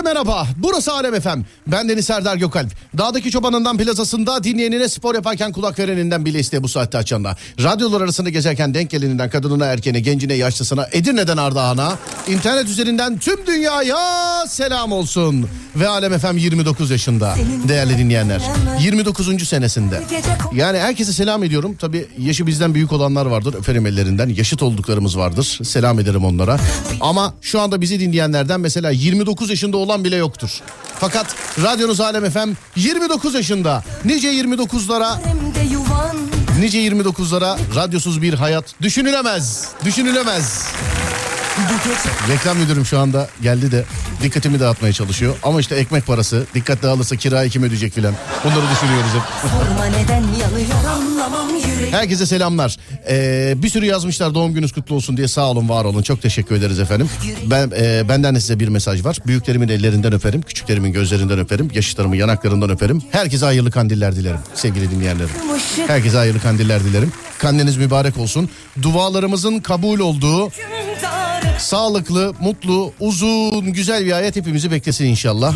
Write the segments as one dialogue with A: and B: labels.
A: Herkese merhaba. Burası Alem Efem. Ben Deniz Serdar Gökalp. Dağdaki çobanından plazasında dinleyenine spor yaparken kulak vereninden bile isteye bu saatte açanla. Radyolar arasında gezerken denk geleninden kadınına erkeğine gencine yaşlısına Edirne'den Ardahan'a internet üzerinden tüm dünyaya selam olsun. Ve Alem Efem 29 yaşında değerli dinleyenler. 29. senesinde. Yani herkese selam ediyorum. Tabi yaşı bizden büyük olanlar vardır. Öperim ellerinden. Yaşıt olduklarımız vardır. Selam ederim onlara. Ama şu anda bizi dinleyenlerden mesela 29 yaşında olan bile yoktur. Fakat radyonuz Alem Efem 29 yaşında. Nice 29'lara nice 29'lara radyosuz bir hayat düşünülemez. Düşünülemez. Reklam müdürüm şu anda geldi de dikkatimi dağıtmaya çalışıyor. Ama işte ekmek parası dikkat dağılırsa kirayı kim ödeyecek filan. Bunları düşünüyoruz hep.
B: Sorma neden yanıyor anlamam yürek.
A: Herkese selamlar. Ee, bir sürü yazmışlar doğum gününüz kutlu olsun diye sağ olun var olun. Çok teşekkür ederiz efendim. Ben e, Benden de size bir mesaj var. Büyüklerimin ellerinden öperim. Küçüklerimin gözlerinden öperim. Yaşıtlarımın yanaklarından öperim. Herkese hayırlı kandiller dilerim sevgili dinleyenlerim. Herkese hayırlı kandiller dilerim. Kandiliniz mübarek olsun. Dualarımızın kabul olduğu sağlıklı, mutlu, uzun, güzel bir hayat hepimizi beklesin inşallah.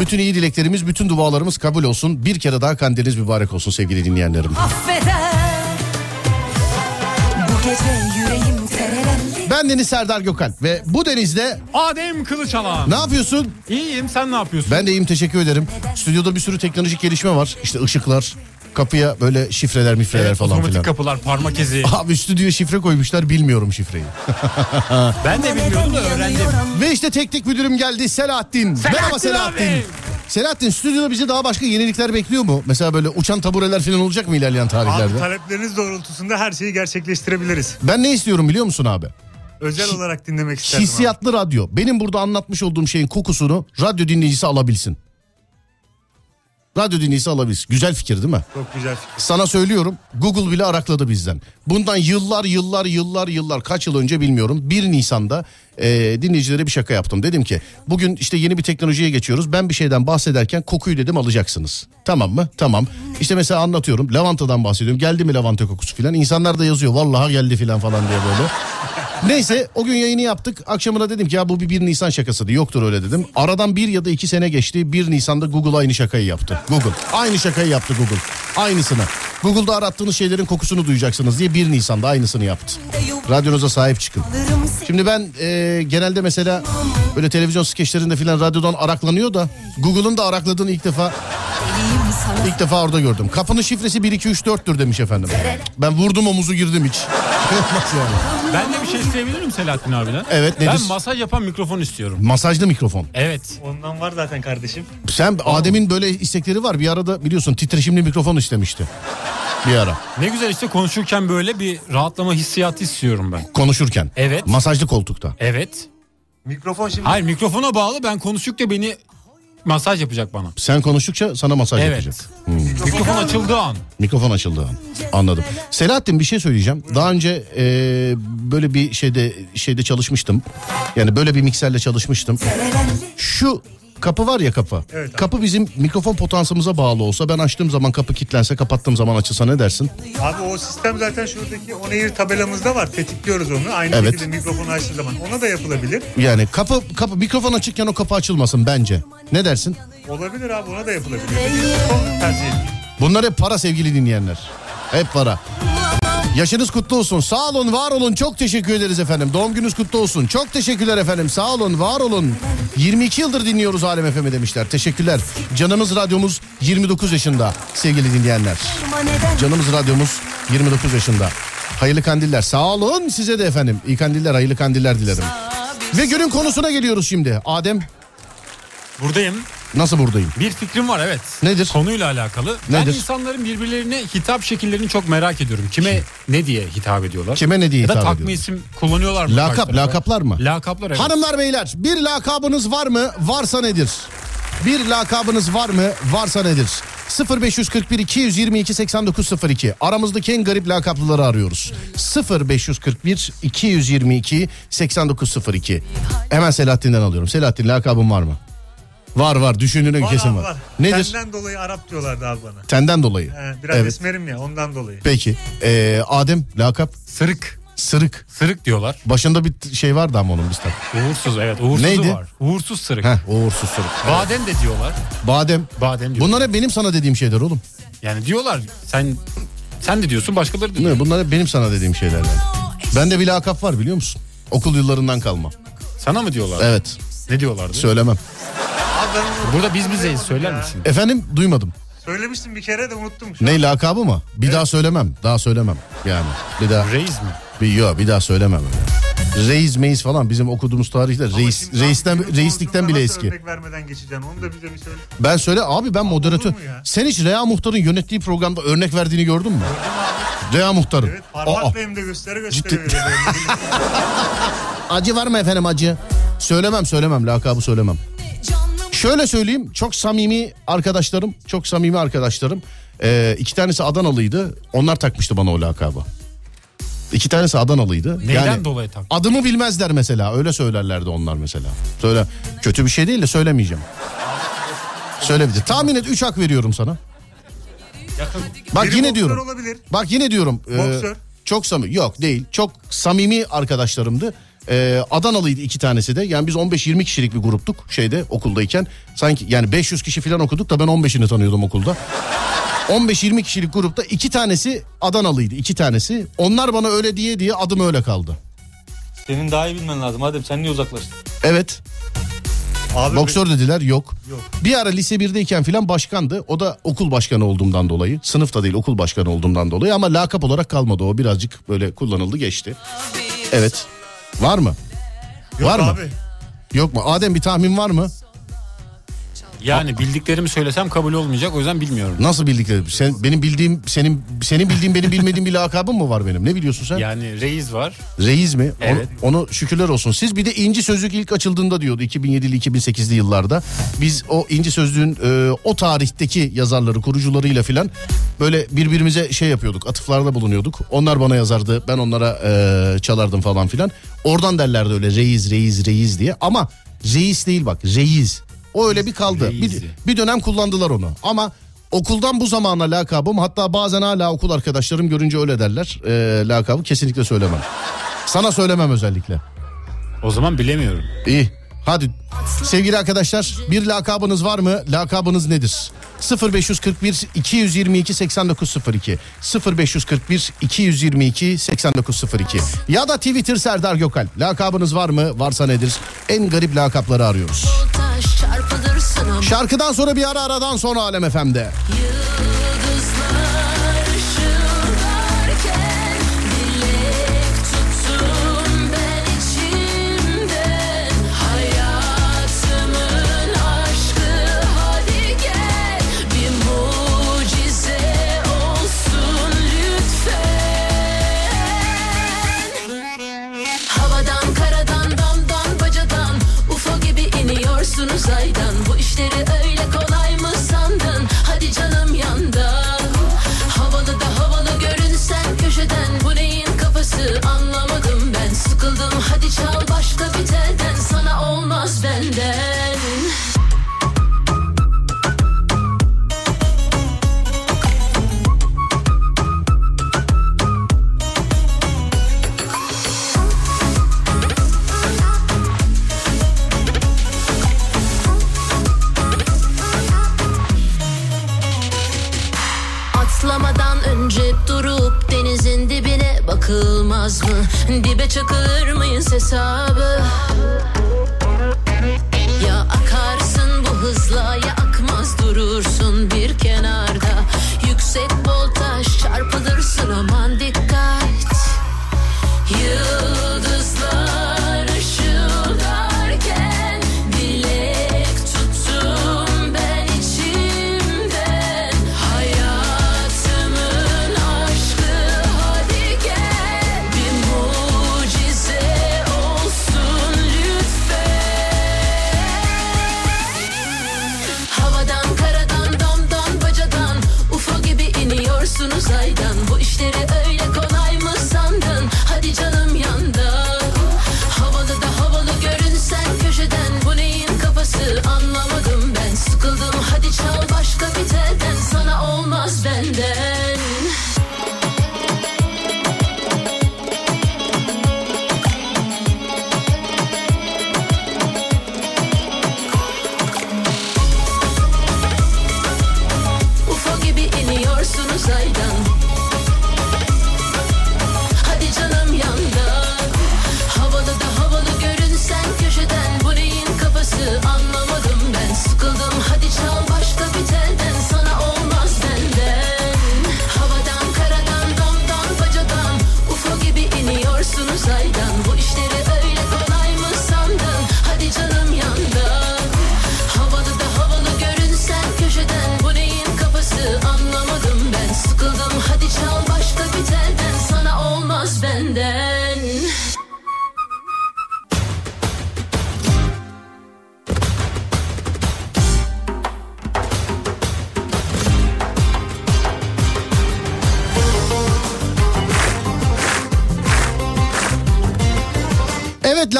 A: Bütün iyi dileklerimiz, bütün dualarımız kabul olsun. Bir kere daha kandiliniz mübarek olsun sevgili dinleyenlerim.
B: Affeder.
A: Ben Deniz Serdar Gökalp ve bu denizde
C: Adem Kılıçalan.
A: ne yapıyorsun?
C: İyiyim sen ne yapıyorsun?
A: Ben de iyiyim teşekkür ederim. Stüdyoda bir sürü teknolojik gelişme var. İşte ışıklar, kapıya böyle şifreler mifreler
C: Evet,
A: falan filan.
C: kapılar parmak izi.
A: Abi stüdyoya şifre koymuşlar bilmiyorum şifreyi.
C: ben de bilmiyordum da öğrendim.
A: Ve işte teknik müdürüm geldi Selahattin. Merhaba Selahattin.
C: abi.
A: Selahattin stüdyoda bizi daha başka yenilikler bekliyor mu? Mesela böyle uçan tabureler falan olacak mı ilerleyen tarihlerde?
D: Abi talepleriniz doğrultusunda her şeyi gerçekleştirebiliriz.
A: Ben ne istiyorum biliyor musun abi?
D: Özel olarak dinlemek isterim. abi.
A: Hissiyatlı radyo. Benim burada anlatmış olduğum şeyin kokusunu radyo dinleyicisi alabilsin. Radyo dinleyicisi alabilsin. Güzel fikir değil mi?
D: Çok güzel fikir.
A: Sana söylüyorum Google bile arakladı bizden. Bundan yıllar yıllar yıllar yıllar kaç yıl önce bilmiyorum 1 Nisan'da e, dinleyicilere bir şaka yaptım. Dedim ki bugün işte yeni bir teknolojiye geçiyoruz. Ben bir şeyden bahsederken kokuyu dedim alacaksınız. Tamam mı? Tamam. İşte mesela anlatıyorum lavantadan bahsediyorum. Geldi mi lavanta kokusu filan. İnsanlar da yazıyor vallahi geldi filan falan diye böyle. Neyse o gün yayını yaptık. Akşamına dedim ki ya bu bir 1 Nisan şakasıydı. Yoktur öyle dedim. Aradan bir ya da iki sene geçti. 1 Nisan'da Google aynı şakayı yaptı. Google. Aynı şakayı yaptı Google. Aynısını. Google'da arattığınız şeylerin kokusunu duyacaksınız diye 1 Nisan'da aynısını yaptı. Radyonuza sahip çıkın. Şimdi ben e, genelde mesela böyle televizyon skeçlerinde filan radyodan araklanıyor da Google'ın da arakladığını ilk defa ilk defa orada gördüm. Kapının şifresi 1 2 3 4'tür demiş efendim. Ben vurdum omuzu girdim hiç. Yani?
C: Ben de bir şey isteyebilir miyim Selahattin abiden?
A: Evet, nedir?
C: Ben masaj yapan mikrofon istiyorum.
A: Masajlı mikrofon.
C: Evet.
D: Ondan var zaten kardeşim.
A: Sen Adem'in böyle istekleri var. Bir arada biliyorsun titreşimli mikrofon istemişti. Bir ara.
C: Ne güzel işte konuşurken böyle bir rahatlama hissiyatı istiyorum ben.
A: Konuşurken.
C: Evet.
A: Masajlı koltukta.
C: Evet.
D: Mikrofon şimdi
C: Hayır mikrofona bağlı ben konuştukça beni masaj yapacak bana.
A: Sen konuştukça sana masaj
C: Evet.
A: yapacak.
C: Mikrofon açıldığı an.
A: Mikrofon açıldı. an. Anladım. Selahattin bir şey söyleyeceğim. Daha önce e, böyle bir şeyde şeyde çalışmıştım. Yani böyle bir mikserle çalışmıştım. Şu kapı var ya kapı.
D: Evet abi.
A: kapı bizim mikrofon potansımıza bağlı olsa ben açtığım zaman kapı kilitlense kapattığım zaman açılsa ne dersin?
D: abi o sistem zaten şuradaki on air tabelamızda var. Tetikliyoruz onu. Aynı
A: Evet.
D: şekilde mikrofonu açtığı zaman. Ona da yapılabilir.
A: Yani kapı kapı mikrofon açıkken o kapı açılmasın bence. Ne dersin?
D: Olabilir abi ona da yapılabilir. Mikrofon tercih edin.
A: Bunlar hep para sevgili dinleyenler. Hep para. Yaşınız kutlu olsun. Sağ olun, var olun. Çok teşekkür ederiz efendim. Doğum gününüz kutlu olsun. Çok teşekkürler efendim. Sağ olun, var olun. 22 yıldır dinliyoruz Alem FM'i demişler. Teşekkürler. Canımız radyomuz 29 yaşında sevgili dinleyenler. Canımız radyomuz 29 yaşında. Hayırlı kandiller. Sağ olun size de efendim. İyi kandiller, hayırlı kandiller dilerim. Ve günün konusuna geliyoruz şimdi. Adem
C: Buradayım.
A: Nasıl buradayım?
C: Bir fikrim var evet.
A: Nedir?
C: Konuyla alakalı. Ben
A: Nedir?
C: insanların birbirlerine hitap şekillerini çok merak ediyorum. Kime ne diye hitap ediyorlar?
A: Kime ne diye
C: ya da
A: hitap
C: takma
A: ediyorlar?
C: isim kullanıyorlar mı?
A: Lakap, lakaplar mı?
C: Lakaplar evet.
A: Hanımlar beyler bir lakabınız var mı? Varsa nedir? Bir lakabınız var mı? Varsa nedir? 0541 222 8902 aramızdaki en garip lakaplıları arıyoruz. 0541 222 8902 Hemen Selahattin'den alıyorum. Selahattin lakabın var mı? Var var düşündüğüne
D: Var
A: kesin var.
D: var.
A: Nedir?
D: Senden dolayı Arap diyorlardı abi bana.
A: Tenden dolayı.
D: He, biraz
A: Evet.
D: esmerim ya ondan dolayı.
A: Peki. Ee, Adem lakap
C: Sırık.
A: Sırık.
C: Sırık diyorlar.
A: Başında bir şey vardı ama onun biz tabii.
C: Uğursuz evet. Uğursuzu
A: Neydi?
C: var. Uğursuz sırık.
A: Heh uğursuz sırık.
C: Badem de diyorlar.
A: Badem.
C: Badem diyorlar.
A: Bunlar hep benim sana dediğim şeyler oğlum.
C: Yani diyorlar sen sen de diyorsun başkaları da diyor.
A: Ne, bunlar hep benim sana dediğim şeyler yani. Bende bir lakap var biliyor musun? Okul yıllarından kalma.
C: Sana mı diyorlar?
A: Evet
C: Ne diyorlardı?
A: söylemem.
D: Abi ben
C: Burada biz bizeyiz
D: ya.
C: söyler misin?
A: Efendim duymadım.
D: Söylemiştim bir kere de unuttum. Şu an.
A: Ne lakabı mı? Bir daha söylemem. Daha söylemem. Yani bir daha.
C: Reis mi?
A: Bir, yok bir daha söylemem. Reis meis falan bizim okuduğumuz tarihte
D: Ama
A: reis,
D: şimdi
A: reisten, reislikten bile
D: nasıl
A: eski.
D: Örnek vermeden geçeceksin onu da bize bir söyle.
A: Ben söyle abi ben moderatör.
D: mu ya?
A: Sen hiç Rea Muhtar'ın yönettiği programda örnek verdiğini gördün mü? Rea Muhtar'ın.
D: Evet
A: Aa,
D: parmakla hem de göstere göstere
A: Ciddi- acı var mı efendim acı? Söylemem söylemem lakabı söylemem. Şöyle söyleyeyim çok samimi arkadaşlarım çok samimi arkadaşlarım. Ee, iki tanesi Adanalıydı onlar takmıştı bana o lakabı. İki tanesi Adanalıydı.
C: Neyden
A: Yani
C: dolayı tak?
A: Adımı bilmezler mesela öyle söylerlerdi onlar mesela. Söyle kötü bir şey değil de söylemeyeceğim. Söylemeyeceğim. Tahmin et 3 hak veriyorum sana.
C: Yakın.
A: Bak
D: Biri
A: yine diyorum.
D: olabilir.
A: Bak yine diyorum. e,
D: Boksör.
A: çok samimi. Yok değil. Çok samimi arkadaşlarımdı. E, Adanalıydı iki tanesi de. Yani biz 15-20 kişilik bir gruptuk şeyde okuldayken. Sanki yani 500 kişi falan okuduk da ben 15'ini tanıyordum okulda. 15-20 kişilik grupta iki tanesi Adanalıydı. iki tanesi. Onlar bana öyle diye diye adım öyle kaldı.
E: Senin daha iyi bilmen lazım. Adem sen niye uzaklaştın?
A: Evet.
D: Abi
A: Boksör dediler yok.
D: Yok.
A: Bir ara lise 1'deyken filan başkandı. O da okul başkanı olduğumdan dolayı. Sınıfta değil okul başkanı olduğumdan dolayı ama lakap olarak kalmadı o. Birazcık böyle kullanıldı geçti. Evet. Var mı?
D: Yok
A: var mı?
D: abi.
A: Yok mu? Adem bir tahmin var mı?
C: Yani bildiklerimi söylesem kabul olmayacak o yüzden bilmiyorum.
A: Nasıl bildikleri? Sen benim bildiğim senin senin bildiğin benim bilmediğim bir lakabım mı var benim? Ne biliyorsun sen?
C: Yani reis var.
A: Reis mi? Onu-
C: Evet.
A: Onu, şükürler olsun. Siz bir de İnci Sözlük ilk açıldığında diyordu 2007'li 2008'li yıllarda. Biz o İnci Sözlüğün e, o tarihteki yazarları, kurucularıyla filan böyle birbirimize şey yapıyorduk. Atıflarda bulunuyorduk. Onlar bana yazardı. Ben onlara e, çalardım falan filan. Oradan derlerdi öyle reis, reis, reis diye. Ama reis değil bak reis. O öyle bir kaldı. Bir, bir dönem kullandılar onu. Ama okuldan bu zamana lakabım hatta bazen hala okul arkadaşlarım görünce öyle derler. E, lakabı kesinlikle söylemem. Sana söylemem özellikle.
C: O zaman bilemiyorum.
A: İyi. Hadi sevgili arkadaşlar bir lakabınız var mı? Lakabınız nedir? 0541 222 8902 0541 222 8902 ya da Twitter Serdar Gökalp. Lakabınız var mı? Varsa nedir? En garip lakapları arıyoruz. Şarkıdan sonra bir ara aradan sonra Alem FM'de.
B: Yıldızlar bakılmaz mı? Dibe çakılır mıyız hesabı?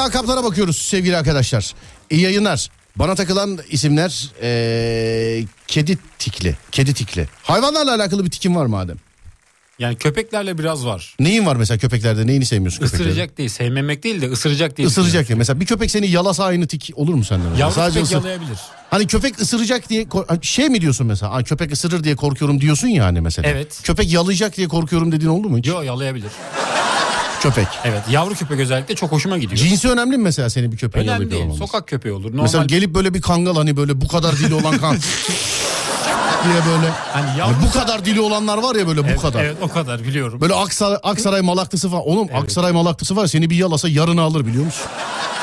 A: Lakaplara bakıyoruz sevgili arkadaşlar. İyi yayınlar. Bana takılan isimler ee, kedi tikli. Kedi tikli. Hayvanlarla alakalı bir tikin var mı Adem?
C: Yani köpeklerle biraz var.
A: Neyin var mesela köpeklerde? Neyini sevmiyorsun köpeklerde?
C: Isıracak değil, sevmemek değil de ısıracak değil.
A: Isıracak ya. Mesela bir köpek seni yalasa aynı tik olur mu sende? mesela?
C: Yavru köpek
A: ısır-
C: yalayabilir.
A: Hani köpek ısıracak diye kor- şey mi diyorsun mesela? Hani köpek ısırır diye korkuyorum diyorsun ya hani mesela.
C: Evet.
A: Köpek yalayacak diye korkuyorum dediğin oldu mu hiç?
C: Yo yalayabilir.
A: Köpek.
C: Evet yavru köpek özellikle çok hoşuma gidiyor.
A: Cinsi önemli mi mesela seni bir köpeğin
C: Önemli
A: yalayıp
C: değil. Sokak köpeği olur. Normal.
A: Mesela gelip böyle bir kangal hani böyle bu kadar dili olan kan diye böyle.
C: hani
A: Hani
C: yavru
A: bu kadar dili olanlar var ya böyle bu
C: evet,
A: kadar.
C: Evet o kadar biliyorum.
A: Böyle Aksaray, Aksaray malaklısı falan. Oğlum Aksaray malaklısı var seni bir yalasa yarını alır biliyor musun?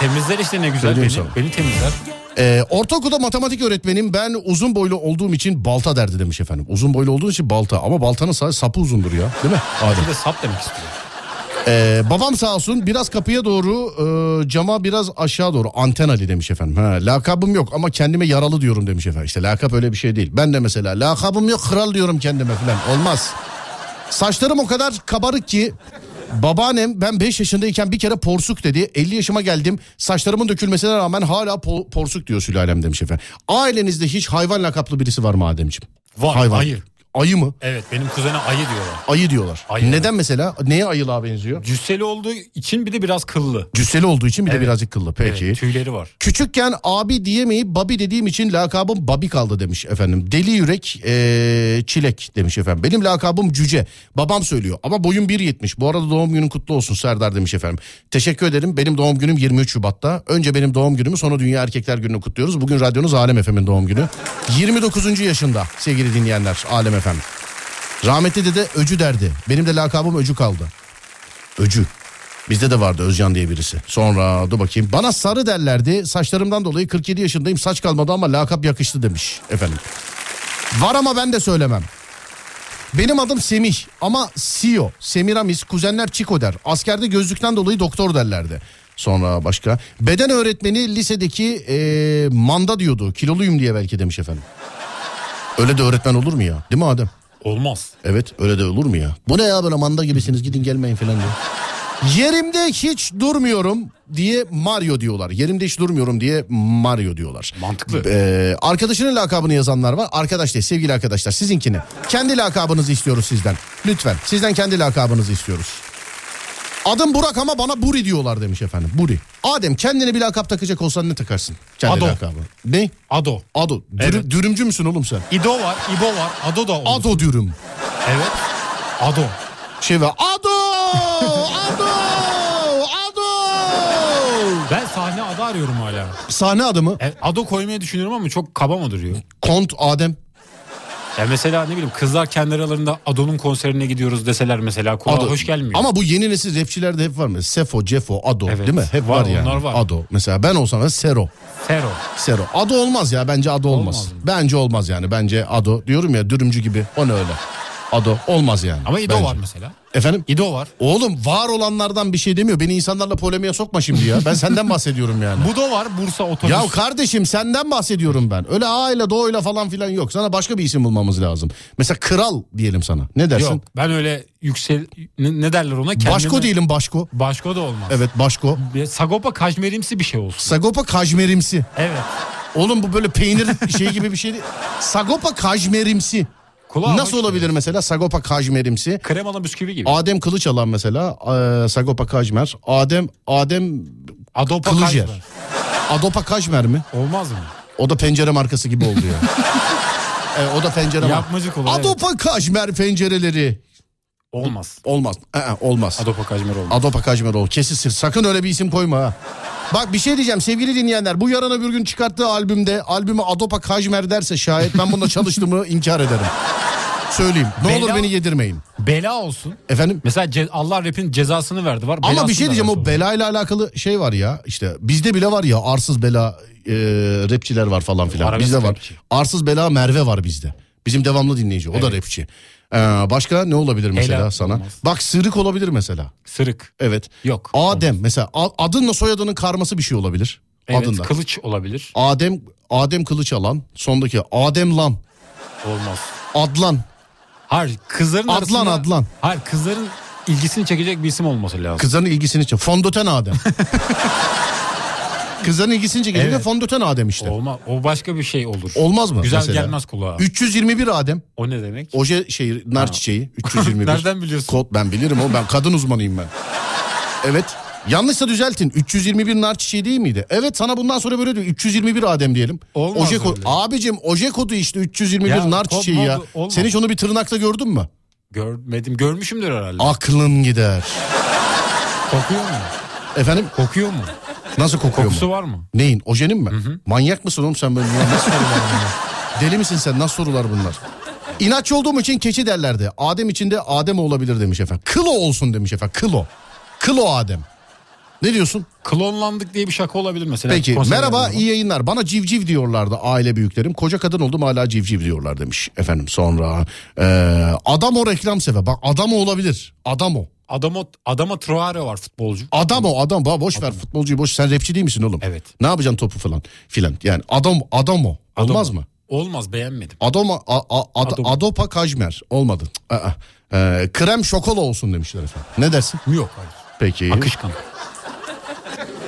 C: Temizler işte ne güzel
A: Söyleyeyim
C: beni.
A: sana.
C: Beni temizler.
A: Ee, ortaokulda matematik öğretmenim ben uzun boylu olduğum için balta derdi demiş efendim. Uzun boylu olduğu için balta ama baltanın sadece sapı uzundur ya değil mi? Adem?
C: Bir de sap demek istiyor.
A: Ee, babam sağ olsun biraz kapıya doğru e, cama biraz aşağı doğru anten Ali demiş efendim. Ha, lakabım yok ama kendime yaralı diyorum demiş efendim. İşte lakap öyle bir şey değil. Ben de mesela lakabım yok kral diyorum kendime falan olmaz. Saçlarım o kadar kabarık ki babaannem ben 5 yaşındayken bir kere porsuk dedi. 50 yaşıma geldim saçlarımın dökülmesine rağmen hala po- porsuk diyor sülalem demiş efendim. Ailenizde hiç hayvan lakaplı birisi var mı Ademciğim?
C: Var,
A: Hayvan.
C: ayı.
A: Ayı mı?
C: Evet benim kuzene ayı diyorlar.
A: Ayı diyorlar.
C: Ayı.
A: Neden mesela? Neye ayılığa benziyor?
C: Cüsseli olduğu için bir de biraz kıllı.
A: Cüsseli olduğu için bir de
C: Evet.
A: birazcık kıllı. Peki.
C: Evet, tüyleri var.
A: Küçükken abi diyemeyip babi dediğim için lakabım babi kaldı demiş efendim. Deli yürek eee, çilek demiş efendim. Benim lakabım cüce. Babam söylüyor ama boyum 1.70. Bu arada doğum günün kutlu olsun Serdar demiş efendim. Teşekkür ederim. Benim doğum günüm 23 Şubat'ta. Önce benim doğum günümü sonra Dünya Erkekler Günü'nü kutluyoruz. Bugün radyonuz Alem FM'in doğum günü. 29. yaşında sevgili dinleyenler Alem FM. Rahmetli dede Öcü derdi. Benim de lakabım Öcü kaldı. Öcü. Bizde de vardı Özcan diye birisi. Sonra dur bakayım. Bana sarı derlerdi. Saçlarımdan dolayı 47 yaşındayım. Saç kalmadı ama lakap yakıştı demiş efendim. Var ama ben de söylemem. Benim adım Semih ama Sio, Semiramis, kuzenler Çiko der. Askerde gözlükten dolayı doktor derlerdi. Sonra başka. Beden öğretmeni lisedeki eee, manda diyordu. Kiloluyum diye belki demiş efendim. Öyle de öğretmen olur mu ya? Değil mi Adem?
C: Olmaz.
A: Evet öyle de olur mu ya? Bu ne ya böyle manda gibisiniz gidin gelmeyin falan diyor. Yerimde hiç durmuyorum diye Mario diyorlar. Yerimde hiç durmuyorum diye Mario diyorlar.
C: Mantıklı.
A: Ee, arkadaşının lakabını yazanlar var. Arkadaş değil sevgili arkadaşlar sizinkini. Kendi lakabınızı istiyoruz sizden. Lütfen sizden kendi lakabınızı istiyoruz. Adım Burak ama bana Buri diyorlar demiş efendim. Buri. Adem kendine bir lakap takacak olsan ne takarsın? Kendi
C: Ado.
A: lakabı. Ne?
C: Ado.
A: Ado. Dürü-
C: Evet.
A: Dürümcü müsün oğlum sen?
C: İdo var, İbo var, Ado da olur.
A: Ado dürüm.
C: Evet. Ado.
A: Şey var. Ado! Ado! Ado!
C: Ben sahne adı arıyorum hala.
A: Sahne adı mı?
C: E, Ado koymayı düşünüyorum ama çok kaba mı duruyor?
A: Kont Adem.
C: Ya mesela ne bileyim kızlar kendi aralarında Ado'nun konserine gidiyoruz deseler mesela kulağa
A: Ado.
C: hoş gelmiyor.
A: Ama bu yeni nesil rapçilerde hep var mı? Sefo, Cefo, Ado
C: Evet,
A: değil mi? Hep var,
C: var,
A: yani.
C: onlar var.
A: Ado. Mesela ben olsam da Sero.
C: Sero.
A: Sero. Ado olmaz ya bence Ado olmaz.
C: Olmaz mı?
A: Bence olmaz yani. Bence Ado. Diyorum ya dürümcü gibi. O ne öyle? Ado olmaz yani.
C: Ama İdo
A: Bence.
C: var mesela.
A: Efendim?
C: İdo var.
A: Oğlum var olanlardan bir şey demiyor. Beni insanlarla polemiğe sokma şimdi ya. Ben senden bahsediyorum yani.
C: Budo var Bursa otobüs.
A: Ya kardeşim senden bahsediyorum ben. Öyle A ile Do ile falan filan yok. Sana başka bir isim bulmamız lazım. Mesela kral diyelim sana. Ne dersin?
C: Yok ben öyle yüksel ne, ne derler ona? Kendime...
A: Başko diyelim başko.
C: Başko da olmaz.
A: Evet başko.
C: Sagopa kajmerimsi bir şey olsun.
A: Sagopa kajmerimsi.
C: Evet.
A: Oğlum bu böyle peynir şey gibi bir şey değil. Sagopa kajmerimsi.
C: Kulağa
A: Nasıl olabilir
C: geliyor.
A: mesela Sagopa kajmerimsi?
C: Kremalı bisküvi gibi.
A: Adem Kılıçalan mesela e, Sagopa Kajmer. Adem Adem
C: Adopa
A: Kılıçyer.
C: kajmer.
A: Adopa Kajmer mi?
C: Olmaz mı?
A: O da pencere markası gibi oldu ya. E, o da pencere.
C: Yapmacık olur. evet.
A: Adopa Kajmer pencereleri.
C: Olmaz.
A: Olmaz. Ee, olmaz.
C: Adopa kajmer olmaz.
A: Adopa Kajmeroğlu. Kesin sır. Sakın öyle bir isim koyma ha. Bak bir şey diyeceğim sevgili dinleyenler. Bu yarın öbür gün çıkarttığı albümde albümü Adopa Kajmer derse şayet ben bununla çalıştığımı inkar ederim. Söyleyeyim. Ne
C: Bela-
A: olur beni yedirmeyin.
C: Bela olsun.
A: Efendim?
C: Mesela ce- Allah rap'in cezasını verdi var.
A: Ama bir şey
C: da
A: diyeceğim o
C: olur.
A: belayla alakalı şey var ya işte bizde bile var ya arsız bela e, rapçiler var falan filan.
C: Arabesk
A: Bizde var.
C: rapçi.
A: Arsız bela Merve var bizde. Bizim devamlı dinleyici. O da
C: Evet.
A: rapçi. Ee, başka ne olabilir mesela
C: Ela
A: sana?
C: olmaz.
A: Bak sırık olabilir mesela.
C: Sırık.
A: Evet.
C: Yok.
A: Adem mesela a- adınla soyadının karması bir şey olabilir.
C: Evet
A: adında.
C: kılıç olabilir.
A: Adem Adem Kılıç alan sondaki Adem Lan
C: Olmaz.
A: Adlan
C: Hayır kızların
A: Adlan,
C: arasında...
A: Adlan.
C: Hayır kızların ilgisini çekecek bir isim olması lazım.
A: Kızların ilgisini çek. Fondöten Adem. Kızların ilgisini de
C: Evet.
A: fondöten Adem işte.
C: Olma, o başka bir şey olur.
A: Olmaz mı?
C: Güzel
A: mesela?
C: gelmez kulağa.
A: 321 Adem.
C: O ne demek?
A: Oje şey nar çiçeği 321.
C: Nereden biliyorsun?
A: Kod ben bilirim o ben kadın uzmanıyım ben. Evet. Yanlışsa düzeltin. 321 nar çiçeği değil miydi? Evet sana bundan sonra böyle diyor. 321 Adem diyelim.
C: Olmaz
A: oje kod. Abicim oje kodu işte 321
C: Ya,
A: nar çiçeği ya.
C: olmaz.
A: Sen hiç onu bir tırnakta gördün mü?
C: Görmedim. Görmüşümdür herhalde.
A: Aklın gider.
C: Kokuyor mu?
A: Efendim
C: Kokuyor mu?
A: Nasıl kokuyor
C: Kokusu
A: mu?
C: var mı?
A: Neyin? Ojenin mi? Manyak mısın oğlum sen böyle? Bunlar Nasıl sorular bunlar? Deli misin sen? Nasıl sorular bunlar? İnatçı olduğum için keçi derlerdi. Adem içinde Adem olabilir demiş efendim. Kılo olsun demiş efendim. Kılo. Kılo Adem. Ne diyorsun?
C: Klonlandık diye bir şaka olabilir mesela.
A: Peki merhaba iyi yayınlar. Bana civciv diyorlardı aile büyüklerim. Koca kadın oldum hala civciv diyorlar demiş efendim. Sonra e, adam o reklam sever. Bak adam o olabilir. Adam o.
C: Adamo, Adama Traore var futbolcu.
A: Adam o adam. Ba, boş ver futbolcuyu boş. Sen rapçi değil misin oğlum?
C: Evet.
A: Ne yapacaksın topu falan filan. Yani adam adam o. Olmaz
C: Adamo.
A: mı?
C: Olmaz beğenmedim.
A: Adoma, a, a, ad-. Adopa Kajmer. Olmadı. Aa. E, krem şokola olsun demişler efendim. Ne dersin?
C: Yok hayır.
A: Peki.
C: Akışkan.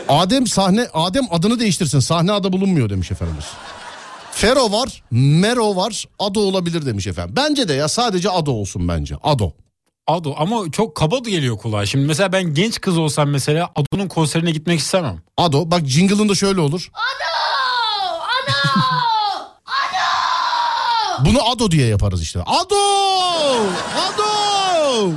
A: Adem sahne Adem adını değiştirsin. Sahne adı bulunmuyor demiş efendimiz. Fero var, Mero var, Ado olabilir demiş efendim. Bence de ya sadece Ado olsun bence. Ado.
C: Ado ama çok kaba geliyor kulağa. Şimdi mesela ben genç kız olsam mesela Ado'nun konserine gitmek istemem.
A: Ado. Bak jingle'ında şöyle olur. Bunu Ado diye yaparız işte. Ado! Ado!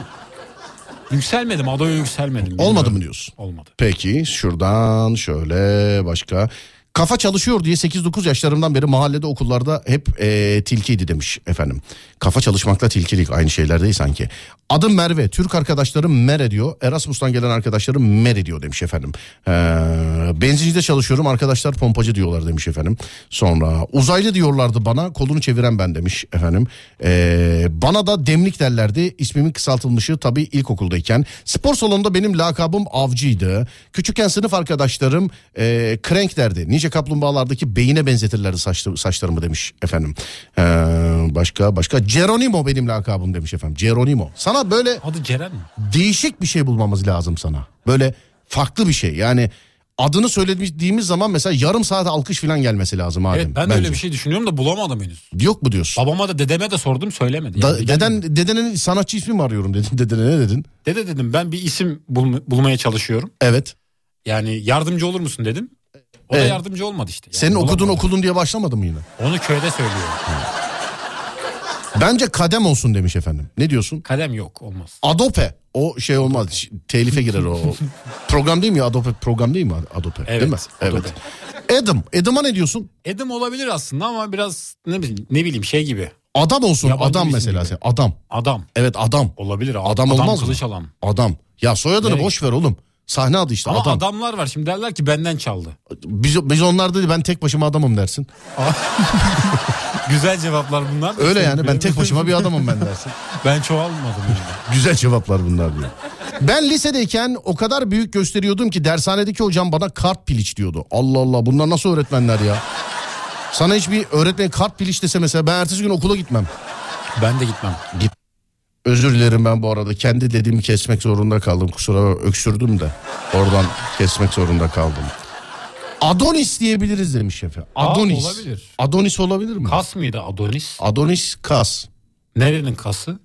C: Yükselmedim Ado'ya yükselmedim.
A: Olmadı mı diyorsun?
C: Olmadı.
A: Peki şuradan şöyle başka. Kafa çalışıyor diye 8-9 yaşlarımdan beri mahallede okullarda hep eee, tilkiydi demiş efendim. Kafa çalışmakla tilkilik aynı şeyler değil sanki. Adım Merve. Türk arkadaşlarım Mere diyor. Erasmus'tan gelen arkadaşlarım Mere diyor demiş efendim. Ee, benzincide çalışıyorum arkadaşlar pompacı diyorlar demiş efendim. Sonra uzaylı diyorlardı bana kolunu çeviren ben demiş efendim. Ee, bana da demlik derlerdi. İsmimin kısaltılmışı tabii ilkokuldayken. Spor salonunda benim lakabım avcıydı. Küçükken sınıf arkadaşlarım e, crank derdi. Nice kaplumbağalardaki beyine benzetirlerdi saçlı, saçlarımı demiş efendim. Ee, başka başka Geronimo benim lakabım demiş efendim. Geronimo. Sana böyle
C: Adı Ceren mi?
A: değişik bir şey bulmamız lazım sana. Böyle farklı bir şey. Yani adını söylediğimiz zaman mesela yarım saat alkış falan gelmesi lazım Adem.
C: Evet ben de
A: bence.
C: öyle bir şey düşünüyorum da bulamadım henüz.
A: Yok mu diyorsun?
C: Babama da dedeme de sordum söylemedi.
A: Da-
C: Yani
A: deden dedenin sanatçı ismi mi arıyorum dedin. Dedene ne dedin?
C: Dede dedim ben bir isim bul- bulmaya çalışıyorum.
A: Evet.
C: Yani yardımcı olur musun dedim. O da
A: Evet.
C: yardımcı olmadı işte. Yani
A: Senin okudun
C: bulamadım.
A: okudun diye başlamadı mı yine?
C: Onu köyde söylüyor.
A: Bence kadem olsun demiş efendim. Ne diyorsun?
C: Kalem yok olmaz.
A: Adope. O şey olmaz. Telife girer o. program değil mi ya? Adope program değil mi? Adope.
C: Evet,
A: Değil mi?
C: Adope.
A: Evet. Adam. Adam'a ne diyorsun?
C: Edim olabilir aslında ama biraz ne bileyim, ne bileyim şey gibi.
A: Adam olsun.
C: Yabancı
A: adam mesela.
C: gibi.
A: Adam.
C: Adam
A: Evet adam.
C: olabilir. Adam,
A: Adam olmaz mı?
C: kılıç alan.
A: Adam. Ya soyadını
C: Nereye?
A: boş ver oğlum. Sahne adı işte
C: Ama
A: adam.
C: adamlar var şimdi derler ki benden çaldı.
A: Biz, biz onlar dedi ben tek başıma adamım dersin.
C: Güzel cevaplar bunlar.
A: Öyle yani ben tek başıma bir adamım ben dersin.
C: ben çoğalmadım yani.
A: Güzel cevaplar bunlar diyor. Ben lisedeyken o kadar büyük gösteriyordum ki dershanedeki hocam bana kart piliç diyordu. Allah Allah bunlar nasıl öğretmenler ya? Sana hiçbir öğretmen kart piliç dese mesela ben ertesi gün okula gitmem.
C: Ben de gitmem.
A: Özür dilerim ben bu arada kendi dediğimi kesmek zorunda kaldım. Kusura bakma, öksürdüm de oradan kesmek zorunda kaldım. Adonis diyebiliriz demiş efendim.
C: Aa,
A: Adonis.
C: olabilir.
A: Adonis olabilir mi?
C: Kas mıydı Adonis?
A: Adonis kas.
C: Nerenin kası?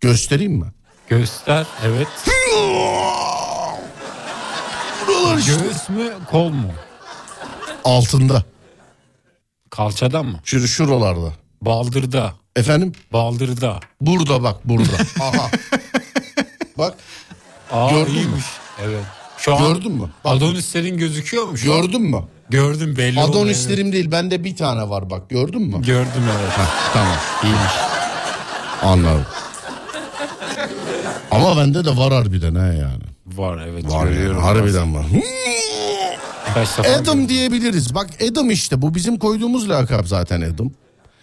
A: Göstereyim mi?
C: Göster. Evet. Göğüs mü kol mu?
A: Altında.
C: Kalçadan mı?
A: Şu şuralarda.
C: Baldırda.
A: Efendim?
C: Baldırda.
A: Burada bak burada. Aha. bak
C: Aa
A: Gördün mü?
C: iyiymiş. Evet. Şu
A: gördün mü? Bak,
C: Adonislerin gözüküyor mu şu
A: gördün mü?
C: Gördüm belli oldu,
A: Adonislerim değil bende bir tane var bak gördün mü?
C: Gördüm evet.
A: Heh, tamam
C: İyiymiş.
A: anladım. Ama bende de var harbiden ha yani.
C: Var evet.
A: Var yani harbiden var. Adam diyebiliriz. Bak Adam işte bu bizim koyduğumuz lakap zaten Adam.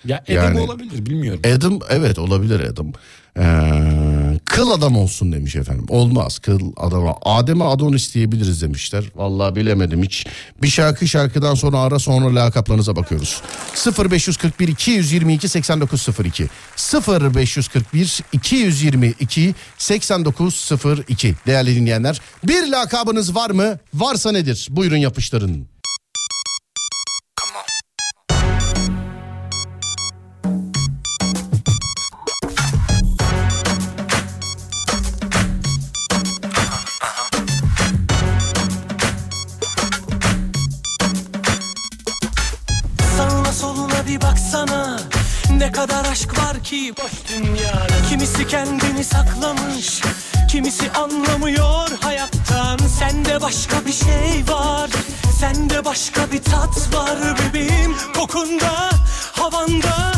C: Ya Adam
A: Yani-
C: olabilir bilmiyorum.
A: Adam evet olabilir Adam. Ee, kıl adam olsun demiş efendim. Olmaz kıl adama. Adem'e Adonis diyebiliriz demişler. Vallahi bilemedim hiç. Bir şarkı şarkıdan sonra ara sonra lakaplarınıza bakıyoruz. 0541 222 8902 0541 222 8902 değerli dinleyenler. Bir lakabınız var mı? Varsa nedir? Buyurun yapıştırın.
F: Ki boş dünyada Kimisi kendini saklamış Kimisi anlamıyor hayattan. Sende başka bir şey var Sende başka bir tat var bebeğim. Kokunda, havanda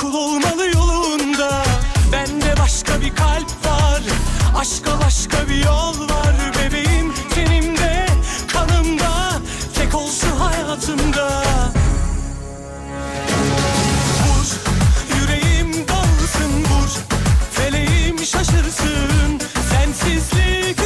F: Kul olmalı yolunda. Bende başka bir kalp var Aşka başka bir yol var bebeğim şaşırsın. Sensizlik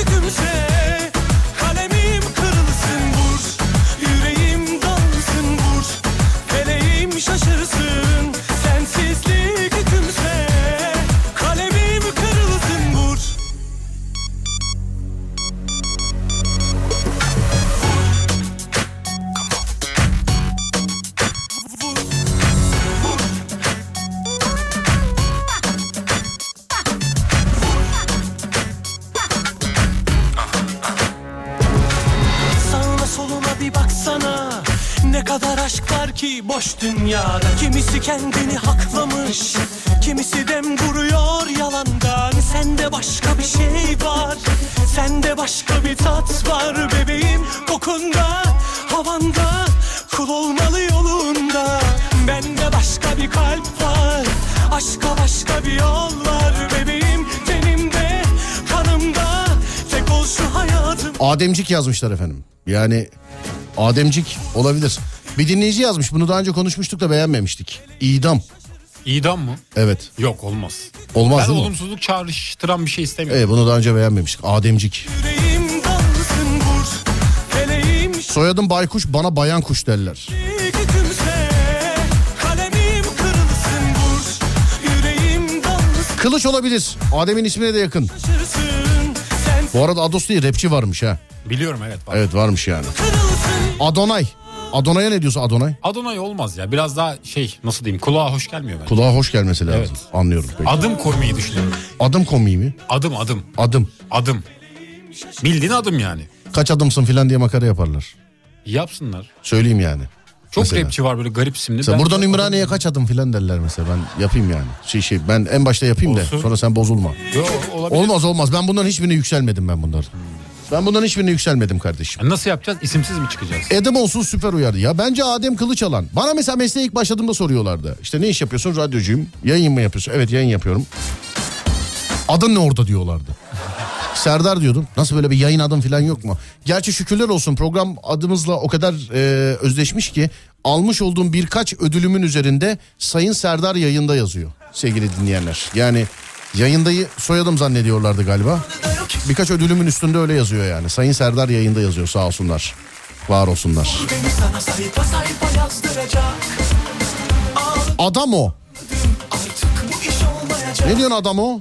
A: Ademcik yazmışlar efendim. Yani Ademcik olabilir. Bir dinleyici yazmış bunu daha önce konuşmuştuk da beğenmemiştik. İdam.
C: İdam mı?
A: Evet.
C: Yok olmaz.
A: Olmaz
C: ben
A: değil mi?
C: olumsuzluk çağrıştıran bir şey istemiyorum.
A: Evet bunu daha önce beğenmemiştik. Ademcik. Soyadım Baykuş bana bayan kuş derler. Kılıç olabilir. Adem'in ismine de yakın.
F: şaşırsın Sen
A: Bu arada Ados diye rapçi varmış ha.
C: Biliyorum evet. Var.
A: Evet varmış yani. Adonay. Adonay'a ne diyorsun Adonay?
C: Adonay olmaz ya. Biraz daha şey nasıl diyeyim kulağa hoş gelmiyor bence.
A: Kulağa hoş gelmesi lazım.
C: Evet.
A: Anlıyorum peki.
C: Adım koymayı düşünüyorum.
A: Adım komiği mi?
C: Adım adım.
A: Adım.
C: Adım. Bildiğin adım yani.
A: Kaç adımsın filan diye makara yaparlar.
C: Yapsınlar.
A: Söyleyeyim yani.
C: Çok
A: Mesela.
C: rapçi var böyle garip isimli.
A: Mesela buradan Ümraniye'ye kaç adım filan derler mesela. Ben yapayım yani. Şey şey ben en başta yapayım da
C: Olsun.
A: sonra sen bozulma.
C: Yo, olabilir.
A: Olmaz olmaz. Ben bundan hiçbirine yükselmedim ben bunlar. Ben bundan hiçbirine yükselmedim kardeşim.
C: Nasıl yapacağız? İsimsiz mi çıkacağız?
A: Adam olsun süper uyardı ya. Bence Adem Kılıçalan. Bana mesela mesleğe ilk başladığımda soruyorlardı. İşte ne iş yapıyorsun? Radyocuyum. Yayın mı yapıyorsun? Evet yayın yapıyorum. Adın ne orada diyorlardı. Serdar diyordum. Nasıl böyle bir yayın adım falan yok mu? Gerçi şükürler olsun program adımızla o kadar e, özdeşmiş ki almış olduğum birkaç ödülümün üzerinde Sayın Serdar yayında yazıyor sevgili dinleyenler. Yani yayındayı soyadım zannediyorlardı galiba. Birkaç ödülümün üstünde öyle yazıyor yani. Sayın Serdar yayında yazıyor sağ olsunlar. Var olsunlar. Adam o. Ne diyorsun adam o?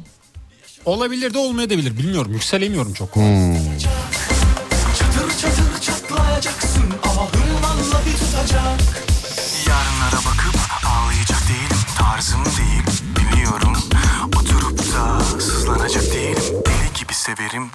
C: Olabilir de olmayabilir. Bilmiyorum. Yükselemiyorum çok.
A: Hmm.
F: Çatır çatır çatlayacaksın Ahım valla bir tutacak
G: Yarınlara bakıp ağlayacak değilim Tarzım değil biliyorum Oturup da sızlanacak değilim Deli gibi severim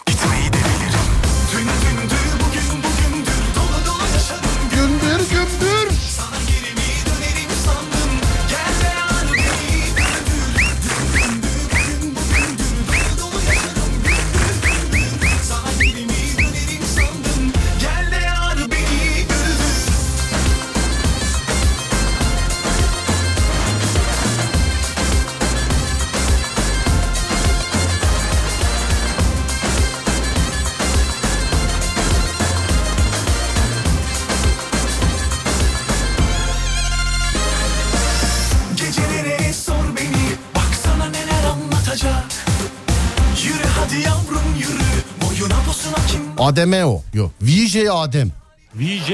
H: Ademeo. Yok. VJ Adem.
C: VJ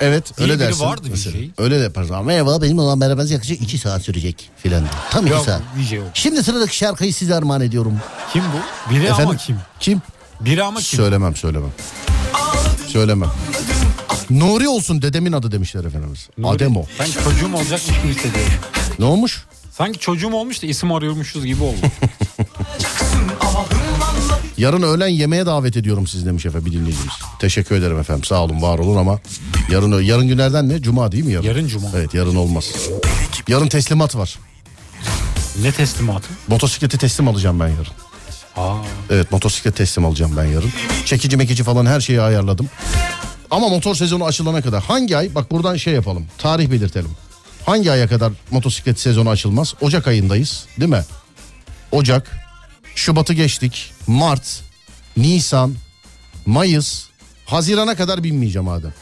H: Evet öyle dersin.
C: vardı
H: mesela.
C: VJ.
H: Öyle de yaparız. Merhaba benim olan beraberiniz yaklaşık 2 saat sürecek filan. Tam 2
C: Yok
H: saat.
C: VJ o.
H: Şimdi sıradaki şarkıyı size armağan ediyorum.
C: Kim bu? Biri ama kim?
H: Kim?
C: Biri ama kim?
H: Söylemem söylemem. Söylemem. Nuri olsun dedemin adı demişler efendimiz.
C: Nuri.
H: Adem o.
C: Ben çocuğum olacakmış gibi hissediyorum.
H: Ne olmuş?
C: Sanki çocuğum olmuş da isim arıyormuşuz gibi oldu.
H: Yarın öğlen yemeğe davet ediyorum siz demiş efendim bir dinleyicimiz. Teşekkür ederim efendim sağ olun var olun ama yarın yarın günlerden ne? Cuma değil mi yarın?
C: Yarın cuma.
H: Evet yarın olmaz. Yarın teslimat var.
C: ne teslimatı?
H: Motosikleti teslim alacağım ben yarın.
C: Aa,
H: Evet motosiklet teslim alacağım ben yarın. Çekici mekici falan her şeyi ayarladım. Ama motor sezonu açılana kadar hangi ay? Bak buradan şey yapalım. Tarih belirtelim. Hangi aya kadar motosiklet sezonu açılmaz? Ocak ayındayız değil mi? Ocak, Şubat'ı geçtik. Mart, Nisan, Mayıs, Haziran'a kadar binmeyeceğim Adem.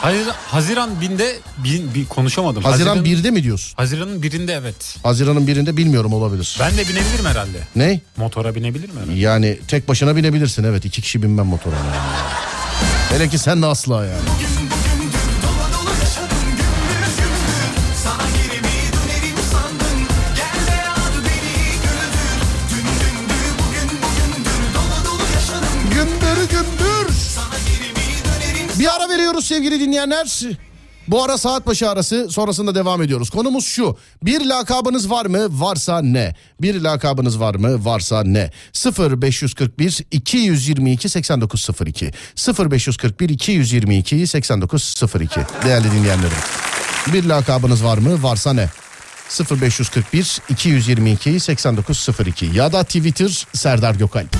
C: Haziran, Haziran binde bin, bir konuşamadım.
H: Haziran
C: Haziran
H: 1'de mi diyorsun?
C: Haziran'ın birinde evet.
H: Haziran'ın birinde bilmiyorum olabilir.
C: Ben de binebilirim herhalde.
H: Ne?
C: Motora binebilirim herhalde.
H: Yani tek başına binebilirsin evet. iki kişi binmem motora. Yani. Hele ki sen de asla yani. Veriyoruz sevgili dinleyenler. Bu ara saat başı arası sonrasında devam ediyoruz. Konumuz şu. Bir lakabınız var mı? Varsa ne? Bir lakabınız var mı? Varsa ne? 0541 222 8902 0541 222 8902 Değerli dinleyenlerim. Bir lakabınız var mı? Varsa ne? 0541 222 8902 ya da Twitter Serdar Gökalp.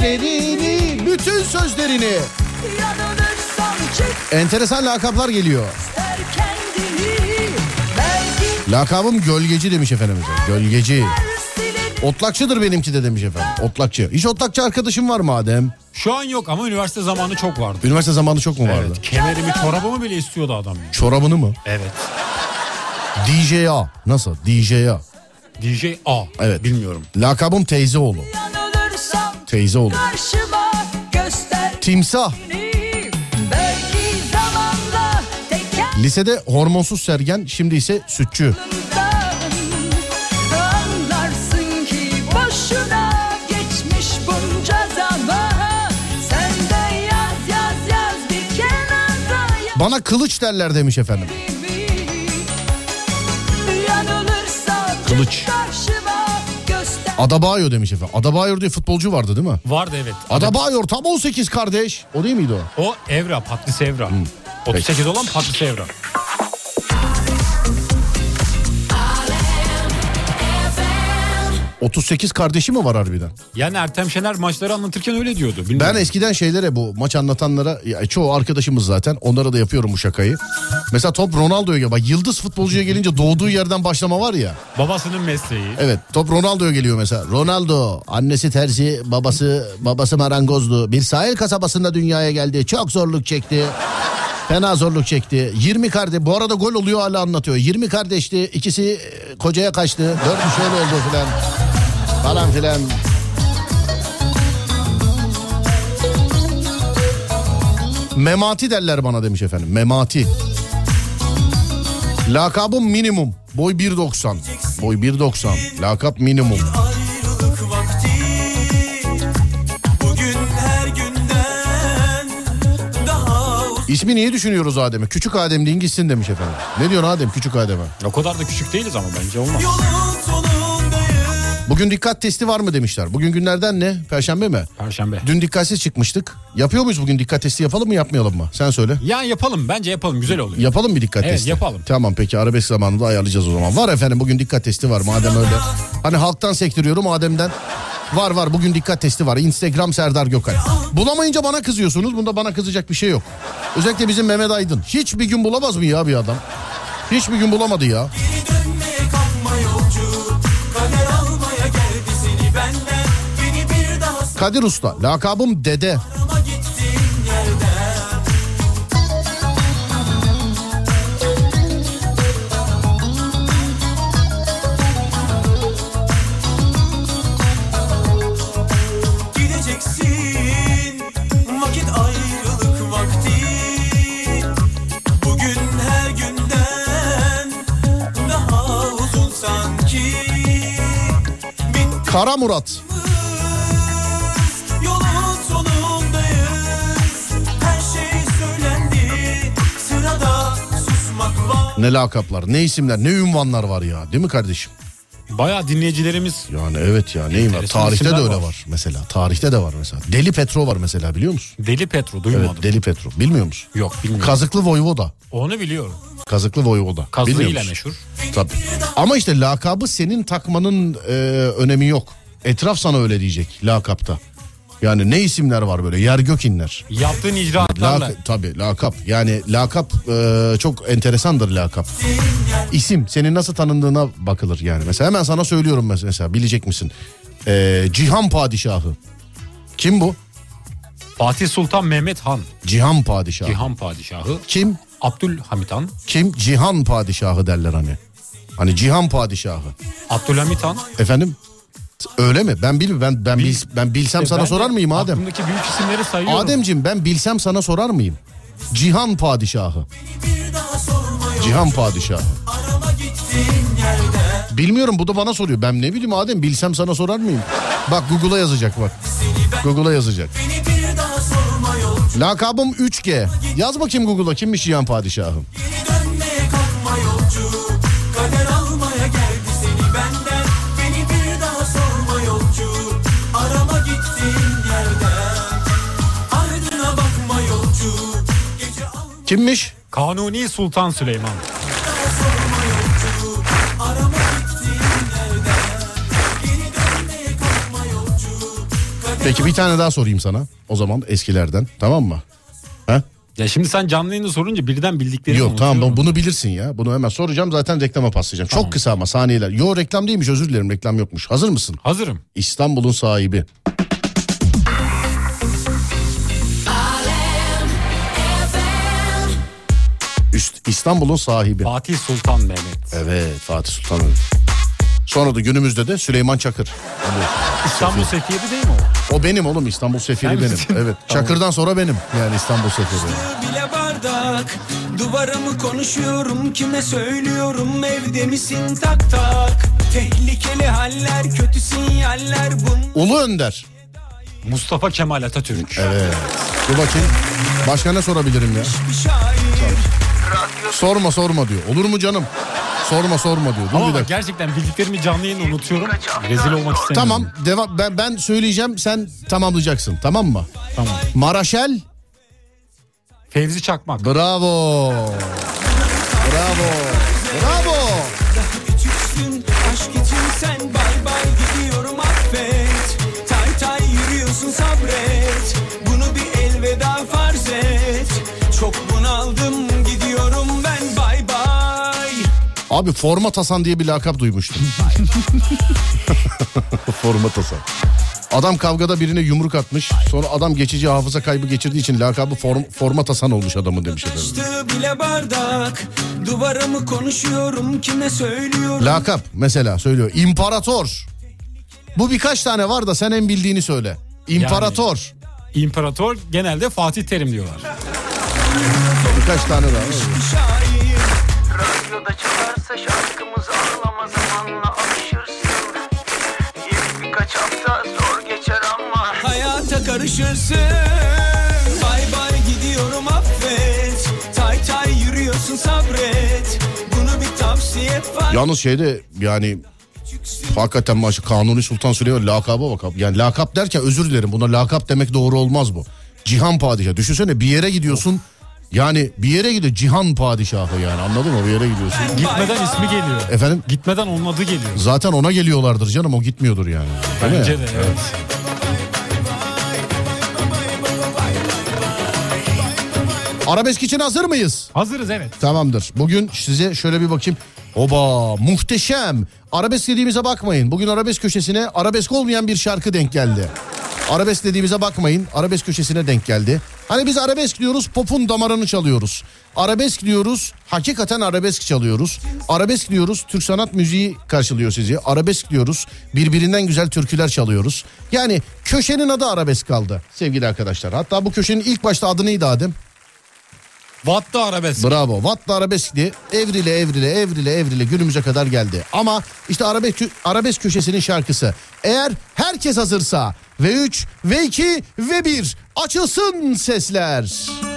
A: Sözlerini, bütün sözlerini. Enteresan lakaplar geliyor. Lakabım gölgeci demiş efendimize. Gölgeci. Otlakçıdır benimki de demiş efendim. Otlakçı. Hiç otlakçı arkadaşım var mı Adem?
C: Şu an yok ama üniversite zamanı çok vardı.
A: Üniversite zamanı çok mu vardı?
C: Evet. Kemerimi çorabımı bile istiyordu adam. ya.
A: Çorabını mı?
C: Evet.
A: DJA. Nasıl? DJA.
C: DJ A.
A: Evet.
C: Bilmiyorum.
A: Lakabım teyzeoğlu.
I: yanılırsam Karşıma göster
A: Timsah. Lisede hormonsuz sergen şimdi ise sütçü. Bana kılıç derler demiş efendim. Kılıç. Adabayor demiş efendim. Adabayor diye futbolcu vardı değil mi?
C: Vardı evet.
A: Adabayor tam 18 kardeş. O değil miydi o?
C: O Evra, Patlis Evra. 38 olan Patlis Evra.
A: 38 kardeşi mi var harbiden?
C: Yani Ertem Şener maçları anlatırken öyle diyordu. Bilmiyorum.
A: Ben eskiden şeylere bu maç anlatanlara ya çoğu arkadaşımız zaten onlara da yapıyorum bu şakayı. Mesela top Ronaldo'ya geliyor. Bak yıldız futbolcuya gelince doğduğu yerden başlama var ya.
C: Babasının mesleği.
A: Evet top Ronaldo'ya geliyor mesela. Ronaldo annesi terzi babası babası marangozdu. Bir sahil kasabasında dünyaya geldi. Çok zorluk çekti. Fena zorluk çekti. 20 kardeş bu arada gol oluyor hala anlatıyor. 20 kardeşti. ikisi e, kocaya kaçtı. Dördü şöyle oldu filan. Falan filan. Memati derler bana demiş efendim. Memati. Lakabım minimum. Boy 1.90. Boy 1.90. Lakap minimum. İsmi niye düşünüyoruz Adem'e? Küçük Adem deyin gitsin demiş efendim. Ne diyorsun Adem küçük Adem'e?
C: O kadar da küçük değiliz ama bence olmaz.
A: Bugün dikkat testi var mı demişler. Bugün günlerden ne? Perşembe mi?
C: Perşembe.
A: Dün dikkatsiz çıkmıştık. Yapıyor muyuz bugün dikkat testi yapalım mı yapmayalım mı? Sen söyle.
C: Ya yapalım bence yapalım güzel oluyor.
A: Yapalım bir dikkat
C: Evet,
A: testi.
C: yapalım.
A: Tamam peki arabesk zamanında ayarlayacağız o zaman. Var efendim bugün dikkat testi var madem öyle. Hani halktan sektiriyorum Adem'den. Var var bugün dikkat testi var. Instagram Serdar Gökal. Bulamayınca bana kızıyorsunuz. Bunda bana kızacak bir şey yok. Özellikle bizim Mehmet Aydın. Hiç bir gün bulamaz mı ya bir adam? Hiç bir gün bulamadı ya. Kadir Usta. Lakabım Dede.
F: Susmak var
A: Ne lakaplar, ne isimler, ne ünvanlar var ya. Değil mi kardeşim?
C: Bayağı dinleyicilerimiz
A: Yani evet ya neyim var? Tarihte de öyle
C: var.
A: var. mesela. Tarihte de var mesela. Deli Petro var mesela biliyor musun?
C: Deli Petro duymadım.
A: Evet Deli Petro. Bilmiyor musun?
C: Yok bilmiyorum.
A: Kazıklı Voyvoda.
C: Onu biliyorum.
A: Kazıklı Voyvoda.
C: Kazı
A: Bilmiyor
C: ile
A: musun?
C: meşhur.
A: Tabii. Ama işte lakabı senin takmanın e, önemi yok. Etraf sana öyle diyecek lakapta. Yani ne isimler var böyle yer gök inler.
C: Yaptığın icraatlarla.
A: Lak, tabii lakap. Yani lakap e, çok enteresandır lakap. İsim senin nasıl tanındığına bakılır yani. Mesela hemen sana söylüyorum mes- mesela bilecek misin? E, Cihan Padişahı. Kim bu?
C: Fatih Sultan Mehmet Han.
A: Cihan Padişahı.
C: Cihan Padişahı.
A: Kim?
C: Abdülhamit Han.
A: Kim? Cihan Padişahı derler hani. Hani Cihan Padişahı.
C: Abdülhamit Han.
A: Efendim? Öyle mi? Ben bilmiyorum. Ben ben bil, ben bilsem sana
C: Ben
A: sorar mıyım Adem?
C: Aklımdaki büyük isimleri sayıyorum.
A: Ademcim ben bilsem sana sorar mıyım? Cihan Padişahı. Cihan Padişahı. Bilmiyorum bu da bana soruyor. Ben ne bileyim Adem bilsem sana sorar mıyım? Bak Google'a yazacak bak. Google'a yazacak. Lakabım 3G. Yaz bakayım Google'a kimmiş Cihan Padişahı. Kimmiş?
C: Kanuni Sultan Süleyman.
A: Peki bir tane daha sorayım sana. O zaman eskilerden. Tamam mı? Ha?
C: Ya şimdi sen canlı yayında sorunca birden bildiklerini
A: Yok tamam
C: unutuyorum.
A: bunu bilirsin ya. Bunu hemen soracağım zaten reklama paslayacağım. Çok kısa ama saniyeler. Yo reklam değilmiş özür dilerim reklam yokmuş. Hazır mısın?
C: Hazırım.
A: İstanbul'un sahibi. İstanbul'un sahibi.
C: Fatih Sultan Mehmet.
A: Evet Fatih Sultan Mehmet. Sonra da günümüzde de Süleyman Çakır.
C: İstanbul Sefiyedi değil mi o?
A: O benim oğlum İstanbul Sefiri
C: Sen
A: benim.
C: misin?
A: Evet.
C: Tamam.
A: Çakır'dan sonra benim. Yani İstanbul Sefiri.
F: bile bardak Duvara mı konuşuyorum kime söylüyorum evde misin tak tak Tehlikeli haller kötü sinyaller bunlar
A: Ulu Önder.
C: Mustafa Kemal Atatürk.
A: Evet. Dur bakayım. Başka ne sorabilirim ya?
F: bir şair
A: Sorma sorma diyor. Olur mu canım? Sorma sorma diyor. Dur
C: Ama
A: bir
C: bak
A: dakika.
C: gerçekten bildiklerimi canlı yayında unutuyorum. Rezil olmak istemiyorum.
A: Tamam devam ben ben söyleyeceğim sen tamamlayacaksın tamam mı?
C: Tamam.
A: Maraşel
C: Fevzi Çakmak.
A: bravo. Bravo. Bravo.
F: küçüksün aşk için sen bay bay
A: Abi Format Hasan diye bir lakap duymuştum. Format Hasan. Adam kavgada birine yumruk atmış. Sonra adam geçici hafıza kaybı geçirdiği için lakabı form, Format Hasan olmuş adamın demiş
F: bile bardak Duvara mı konuşuyorum kime söylüyorum
A: Lakap mesela söylüyor. İmparator. Bu birkaç tane var da sen en bildiğini söyle. İmparator.
C: İmparator genelde Fatih Terim diyorlar.
A: Birkaç tane daha.
F: Bir
G: çalarsa şarkımız ağlama zamanla alışırsın İlk birkaç hafta zor geçer ama
F: Hayata karışırsın Bay bay gidiyorum affet Tay tay yürüyorsun sabret Bunu bir tavsiye var
A: Yalnız şeyde yani hakikaten maşı Kanuni Sultan Süleyman lakaba bak. Yani lakap derken özür dilerim buna lakap demek doğru olmaz bu. Cihan Padişah. Düşünsene bir yere gidiyorsun. Yani bir yere gidiyor Cihan Padişahı yani anladın mı? Bir yere gidiyorsun.
C: Gitmeden ismi geliyor.
A: Efendim
C: Gitmeden onun adı geliyor.
A: zaten ona geliyorlardır canım o gitmiyordur yani. Değil mi?
C: Bence de evet.
A: Arabesk için hazır mıyız?
C: Hazırız evet.
A: Tamamdır. Bugün size şöyle bir bakayım. Oba muhteşem. Arabesk dediğimize bakmayın. Bugün arabesk köşesine arabesk olmayan bir şarkı denk geldi. Arabesk dediğimize bakmayın. Arabesk köşesine denk geldi. Hani biz arabesk diyoruz popun damarını çalıyoruz. Arabesk diyoruz hakikaten arabesk çalıyoruz. Arabesk diyoruz Türk sanat müziği karşılıyor sizi. Arabesk diyoruz birbirinden güzel türküler çalıyoruz. Yani köşenin adı arabesk kaldı sevgili arkadaşlar. Hatta bu köşenin ilk başta adı neydi Adem?
C: Vatta arabesk.
A: Bravo. Watt'la arabeskti. Evrile evrile evrile evrile günümüze kadar geldi. Ama işte arabesk, arabesk köşesinin şarkısı. Eğer herkes hazırsa ve 3 ve 2 ve 1 açılsın sesler. Yürü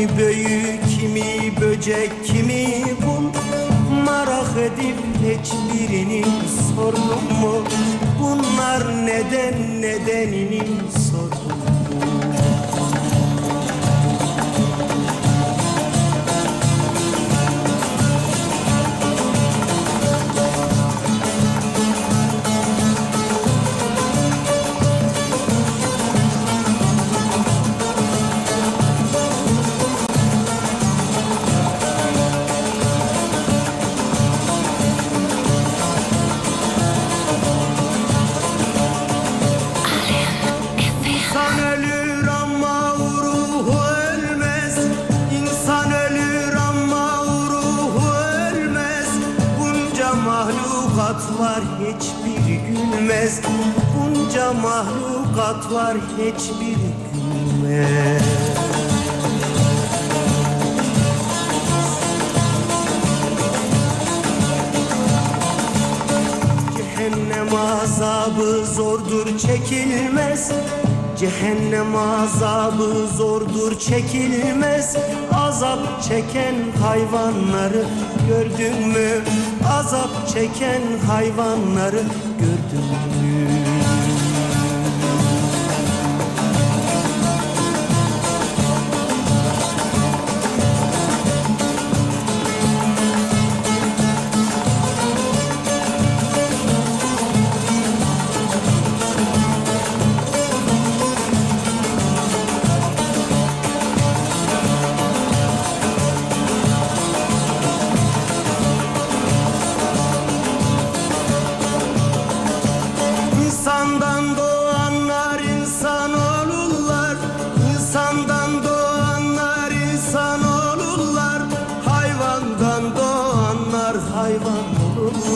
J: Kimi büyük, kimi böcek, kimi kul Merak edip hiçbirini sordum mu? Bunlar neden nedenini gülmez Bunca mahlukat var hiçbiri gülmez Cehennem azabı zordur çekilmez. Cehennem azabı zordur çekilmez. Azap çeken hayvanları gördün mü? Azap çeken hayvanları gördün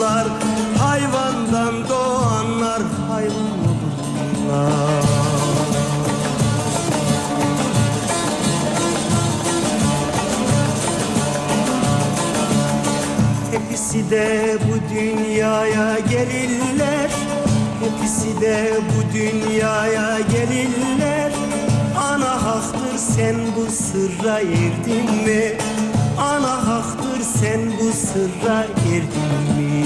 J: olurlar Hayvandan doğanlar hayvan olurlar Hepsi de bu dünyaya gelirler Hepsi de bu dünyaya gelirler Ana haktır sen bu sırra erdin mi? Sen bu sırra erdin mi?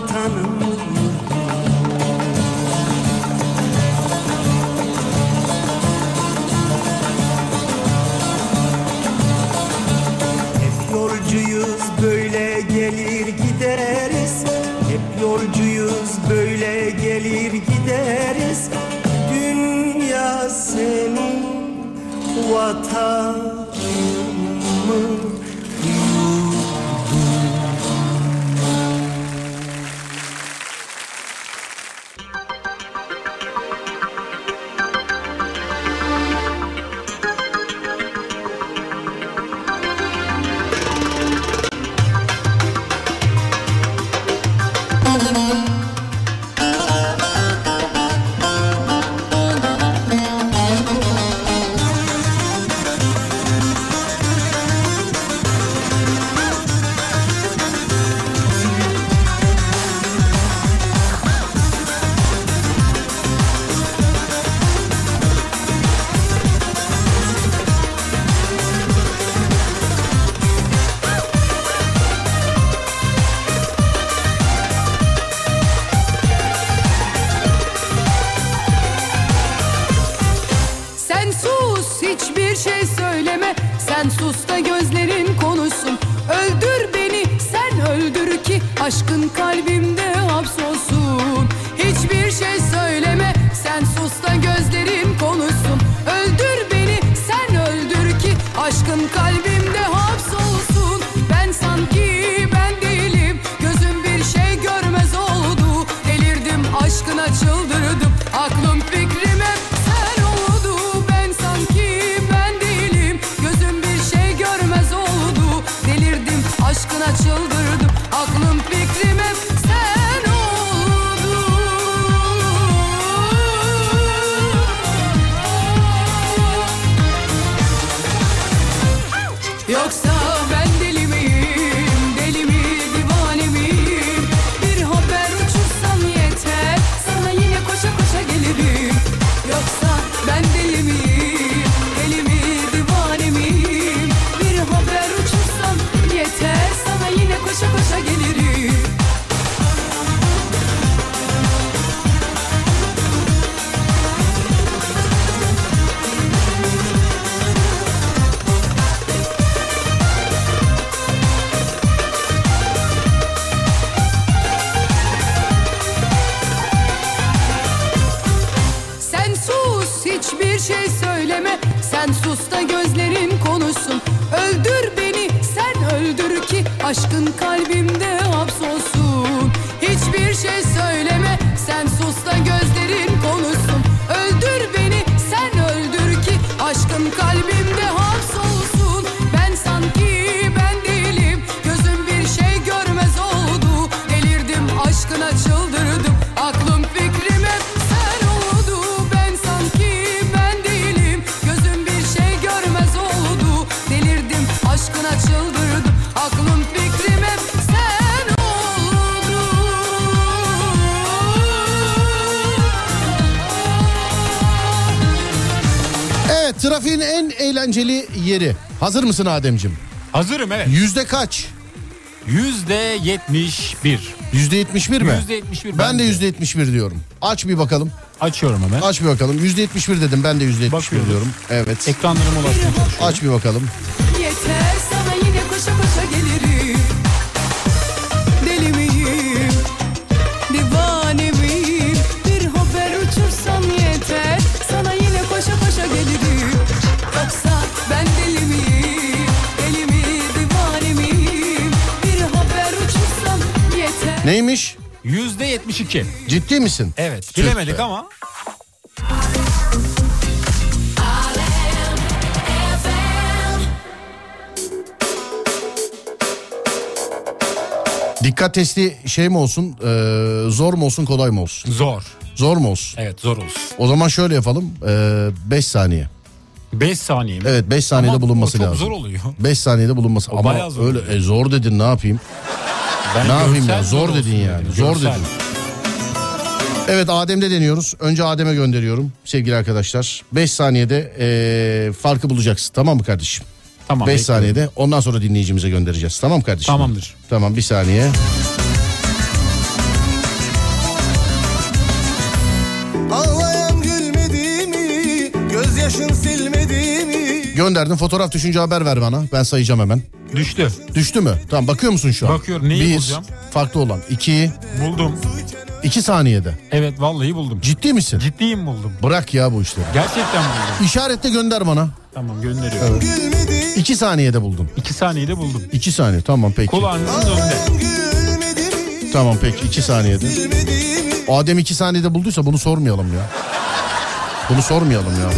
J: Vatanın
I: Sen sus da gözlerin
A: trafiğin en eğlenceli yeri. Hazır mısın Ademcim?
C: Hazırım evet.
A: Yüzde kaç?
C: Yüzde yetmiş bir.
A: Yüzde yetmiş bir mi?
C: Yüzde yetmiş bir.
A: Ben de yüzde yetmiş bir diyorum. Aç bir bakalım.
C: Açıyorum hemen.
A: Aç bir bakalım. Yüzde yetmiş bir dedim. Ben de yüzde yetmiş bir diyorum. Evet.
C: Ekranlarıma çalışıyorum.
A: Aç bir bakalım.
I: Yeter
A: Neymiş?
C: Yüzde yetmiş iki.
A: Ciddi misin?
C: Evet.
A: Tüh
C: Bilemedik ama.
A: Dikkat testi şey mi olsun? e, zor mu olsun kolay mı olsun?
C: Zor.
A: Zor mu olsun?
C: Evet zor olsun.
A: O zaman şöyle yapalım. 5 saniye.
C: 5 saniye mi?
A: Evet 5 saniyede
C: Ama
A: bulunması
C: o çok
A: lazım.
C: zor oluyor.
A: 5 saniyede bulunması.
C: O
A: Ama
C: bayağı zor
A: öyle e, zor dedin ne yapayım?
C: Ben
A: ne yapayım ya? Zor dedin yani.
C: dedim,
A: Zor
C: görsel.
A: dedin. Evet Adem'de deniyoruz. Önce Adem'e gönderiyorum sevgili arkadaşlar. 5 saniyede e, farkı bulacaksın. Tamam mı kardeşim?
C: Tamam.
A: 5
C: bekliyorum.
A: saniyede ondan sonra dinleyicimize göndereceğiz. Tamam mı kardeşim?
C: Tamamdır.
A: Tamam bir saniye.
K: Ağlayan mi?
A: Gönderdim fotoğraf düşünce haber ver bana. Ben sayacağım hemen.
C: Düştü.
A: Düştü mü? Tamam bakıyor musun şu an?
C: Bakıyorum. Neyi
A: Bir,
C: bulacağım?
A: farklı olan. İki,
C: Buldum.
A: 2 saniyede.
C: Evet vallahi buldum.
A: Ciddi misin?
C: Ciddiyim buldum.
A: Bırak ya bu işleri.
C: Gerçekten buldum.
A: İşaretle gönder bana.
C: Tamam gönderiyorum.
A: 2 saniyede buldun.
C: 2 saniyede buldum.
A: 2 saniye tamam peki.
C: Kulağınızın önünde.
A: Tamam peki 2 saniyede. Adem 2 saniyede bulduysa bunu sormayalım ya. Bunu sormayalım ya.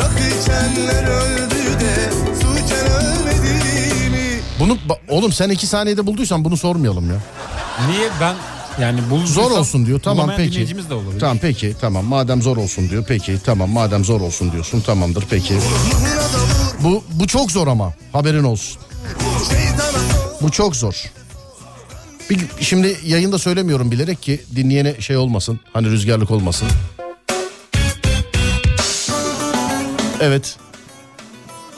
K: Rakı içenler öldü de su içen ölmedi mi?
A: Bunu oğlum sen 2 saniyede bulduysan bunu sormayalım ya.
C: Niye ben yani bul
A: Zor olsun diyor. Tamam peki.
C: de olabilir.
A: Tamam peki. Tamam madem zor olsun diyor. Peki tamam madem zor olsun diyorsun. Tamamdır peki. Bu bu çok zor ama haberin olsun. Bu çok zor. Bir, şimdi yayında söylemiyorum bilerek ki dinleyene şey olmasın. Hani rüzgarlık olmasın. Evet.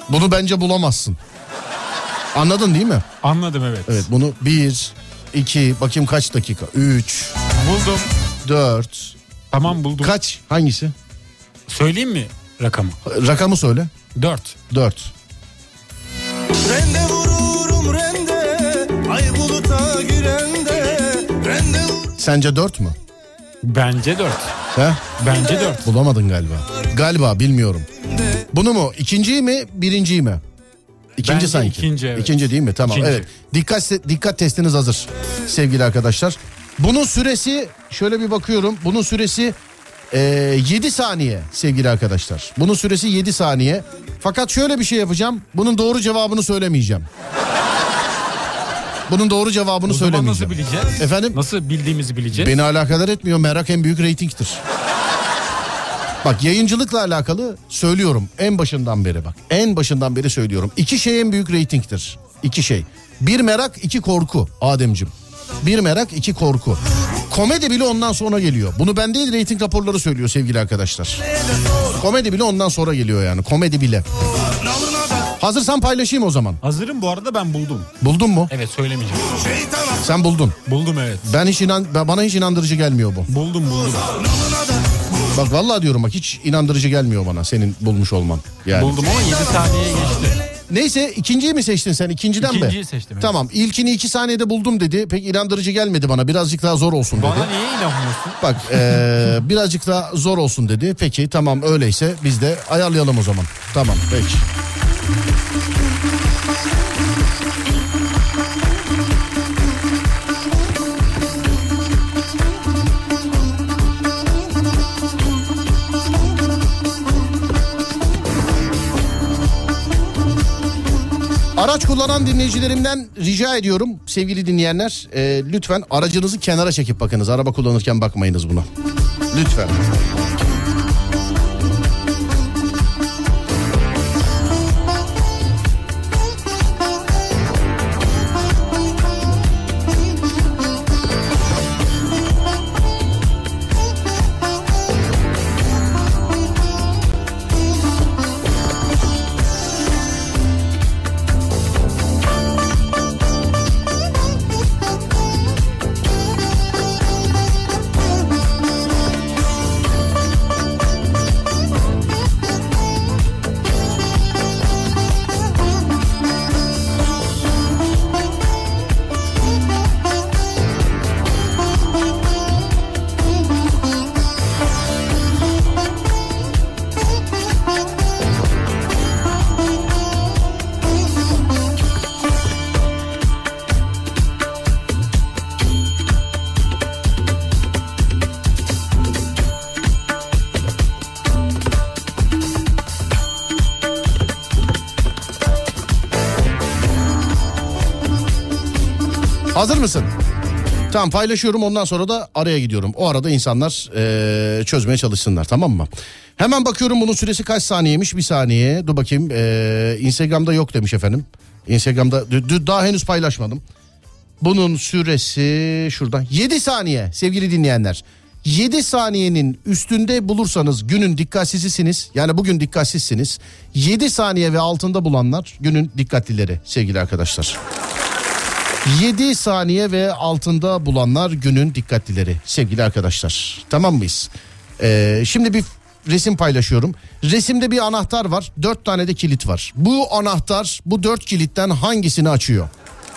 A: Bunu bence bulamazsın. Anladın değil mi?
C: Anladım evet.
A: Evet bunu bir, iki, bakayım kaç dakika? Üç,
C: Buldum.
A: dört.
C: Tamam buldum.
A: Kaç? Hangisi?
C: Söyleyeyim mi rakamı?
A: Rakamı söyle.
C: 4.
A: Dört.
K: Rende vururum rende Ay buluta girende Rende vur
A: Sence dört mü?
C: Bence 4.
A: He?
C: Bence 4.
A: Bulamadın galiba. Galiba bilmiyorum. Bunu mu? İkinciyi mi? Birinciyi mi? İkinci
C: Bence
A: sanki.
C: ikinci, evet.
A: İkinci değil mi? Tamam
C: İkinci.
A: evet. Dikkat dikkat testiniz hazır sevgili arkadaşlar. Bunun süresi şöyle bir bakıyorum. Bunun süresi e, 7 saniye sevgili arkadaşlar. Bunun süresi 7 saniye. Fakat şöyle bir şey yapacağım. Bunun doğru cevabını söylemeyeceğim. Bunun doğru cevabını
C: O zaman nasıl
A: söylemeyeceğim.
C: bileceğiz?
A: Efendim?
C: Nasıl bildiğimizi bileceğiz?
A: Beni alakadar etmiyor. Merak en büyük reytingtir. Bak yayıncılıkla alakalı söylüyorum en başından beri bak. En başından beri söylüyorum. İki şey en büyük reytingtir. İki şey. Bir merak, iki korku Ademcim. Bir merak, iki korku. Komedi bile ondan sonra geliyor. Bunu ben değil reyting raporları söylüyor sevgili arkadaşlar. Komedi bile ondan sonra geliyor yani. Komedi bile. Hazırsan paylaşayım o zaman.
C: Hazırım bu arada ben buldum.
A: Buldun mu?
C: Evet söylemeyeceğim.
A: Sen buldun.
C: Buldum evet.
A: Ben hiç inan ben- bana hiç inandırıcı gelmiyor bu.
C: Buldum buldum.
A: Bak vallahi diyorum bak hiç inandırıcı gelmiyor bana senin bulmuş olman. Yani.
C: Buldum ama 7 saniye geçti.
A: Neyse ikinciyi mi seçtin sen ikinciden mi?
C: İkinciyi seçtim, evet.
A: Tamam ilkini iki saniyede buldum dedi. Pek inandırıcı gelmedi bana birazcık daha zor olsun dedi.
C: Bana niye inanmıyorsun?
A: Bak eee, birazcık daha zor olsun dedi. Peki tamam öyleyse biz de ayarlayalım o zaman. Tamam peki. Araç kullanan dinleyicilerimden rica ediyorum sevgili dinleyenler e, lütfen aracınızı kenara çekip bakınız. Araba kullanırken bakmayınız buna. Lütfen. Tamam paylaşıyorum ondan sonra da araya gidiyorum. O arada insanlar eee, çözmeye çalışsınlar tamam mı? Hemen bakıyorum bunun süresi kaç saniyeymiş bir saniye. Dur bakayım eee, Instagram'da yok demiş efendim. Instagram'da daha henüz paylaşmadım. Bunun süresi şuradan 7 saniye sevgili dinleyenler. 7 saniyenin üstünde bulursanız günün dikkatsizisiniz. Yani bugün dikkatsizsiniz. 7 saniye ve altında bulanlar günün dikkatlileri sevgili arkadaşlar. 7 saniye ve altında bulanlar günün dikkatlileri sevgili arkadaşlar. Tamam mıyız? Ee, şimdi bir resim paylaşıyorum. Resimde bir anahtar var. 4 tane de kilit var. Bu anahtar bu 4 kilitten hangisini açıyor?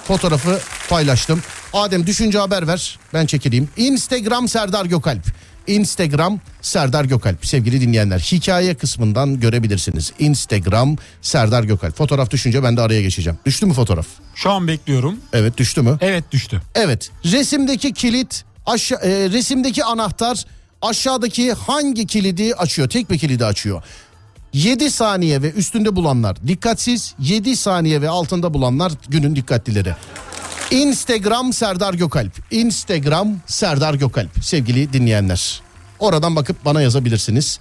A: Fotoğrafı paylaştım. Adem düşünce haber ver. Ben çekileyim. Instagram Serdar Gökalp. Instagram Serdar Gökalp. Sevgili dinleyenler hikaye kısmından görebilirsiniz. Instagram Serdar Gökalp. Fotoğraf düşünce ben de araya geçeceğim. Düştü mü fotoğraf?
C: Şu an bekliyorum.
A: Evet düştü mü?
C: Evet düştü.
A: Evet. Resimdeki kilit aşağı e, resimdeki anahtar aşağıdaki hangi kilidi açıyor? Tek bir kilidi açıyor. 7 saniye ve üstünde bulanlar dikkatsiz, 7 saniye ve altında bulanlar günün dikkatlileri. Instagram Serdar Gökalp. Instagram Serdar Gökalp sevgili dinleyenler. Oradan bakıp bana yazabilirsiniz.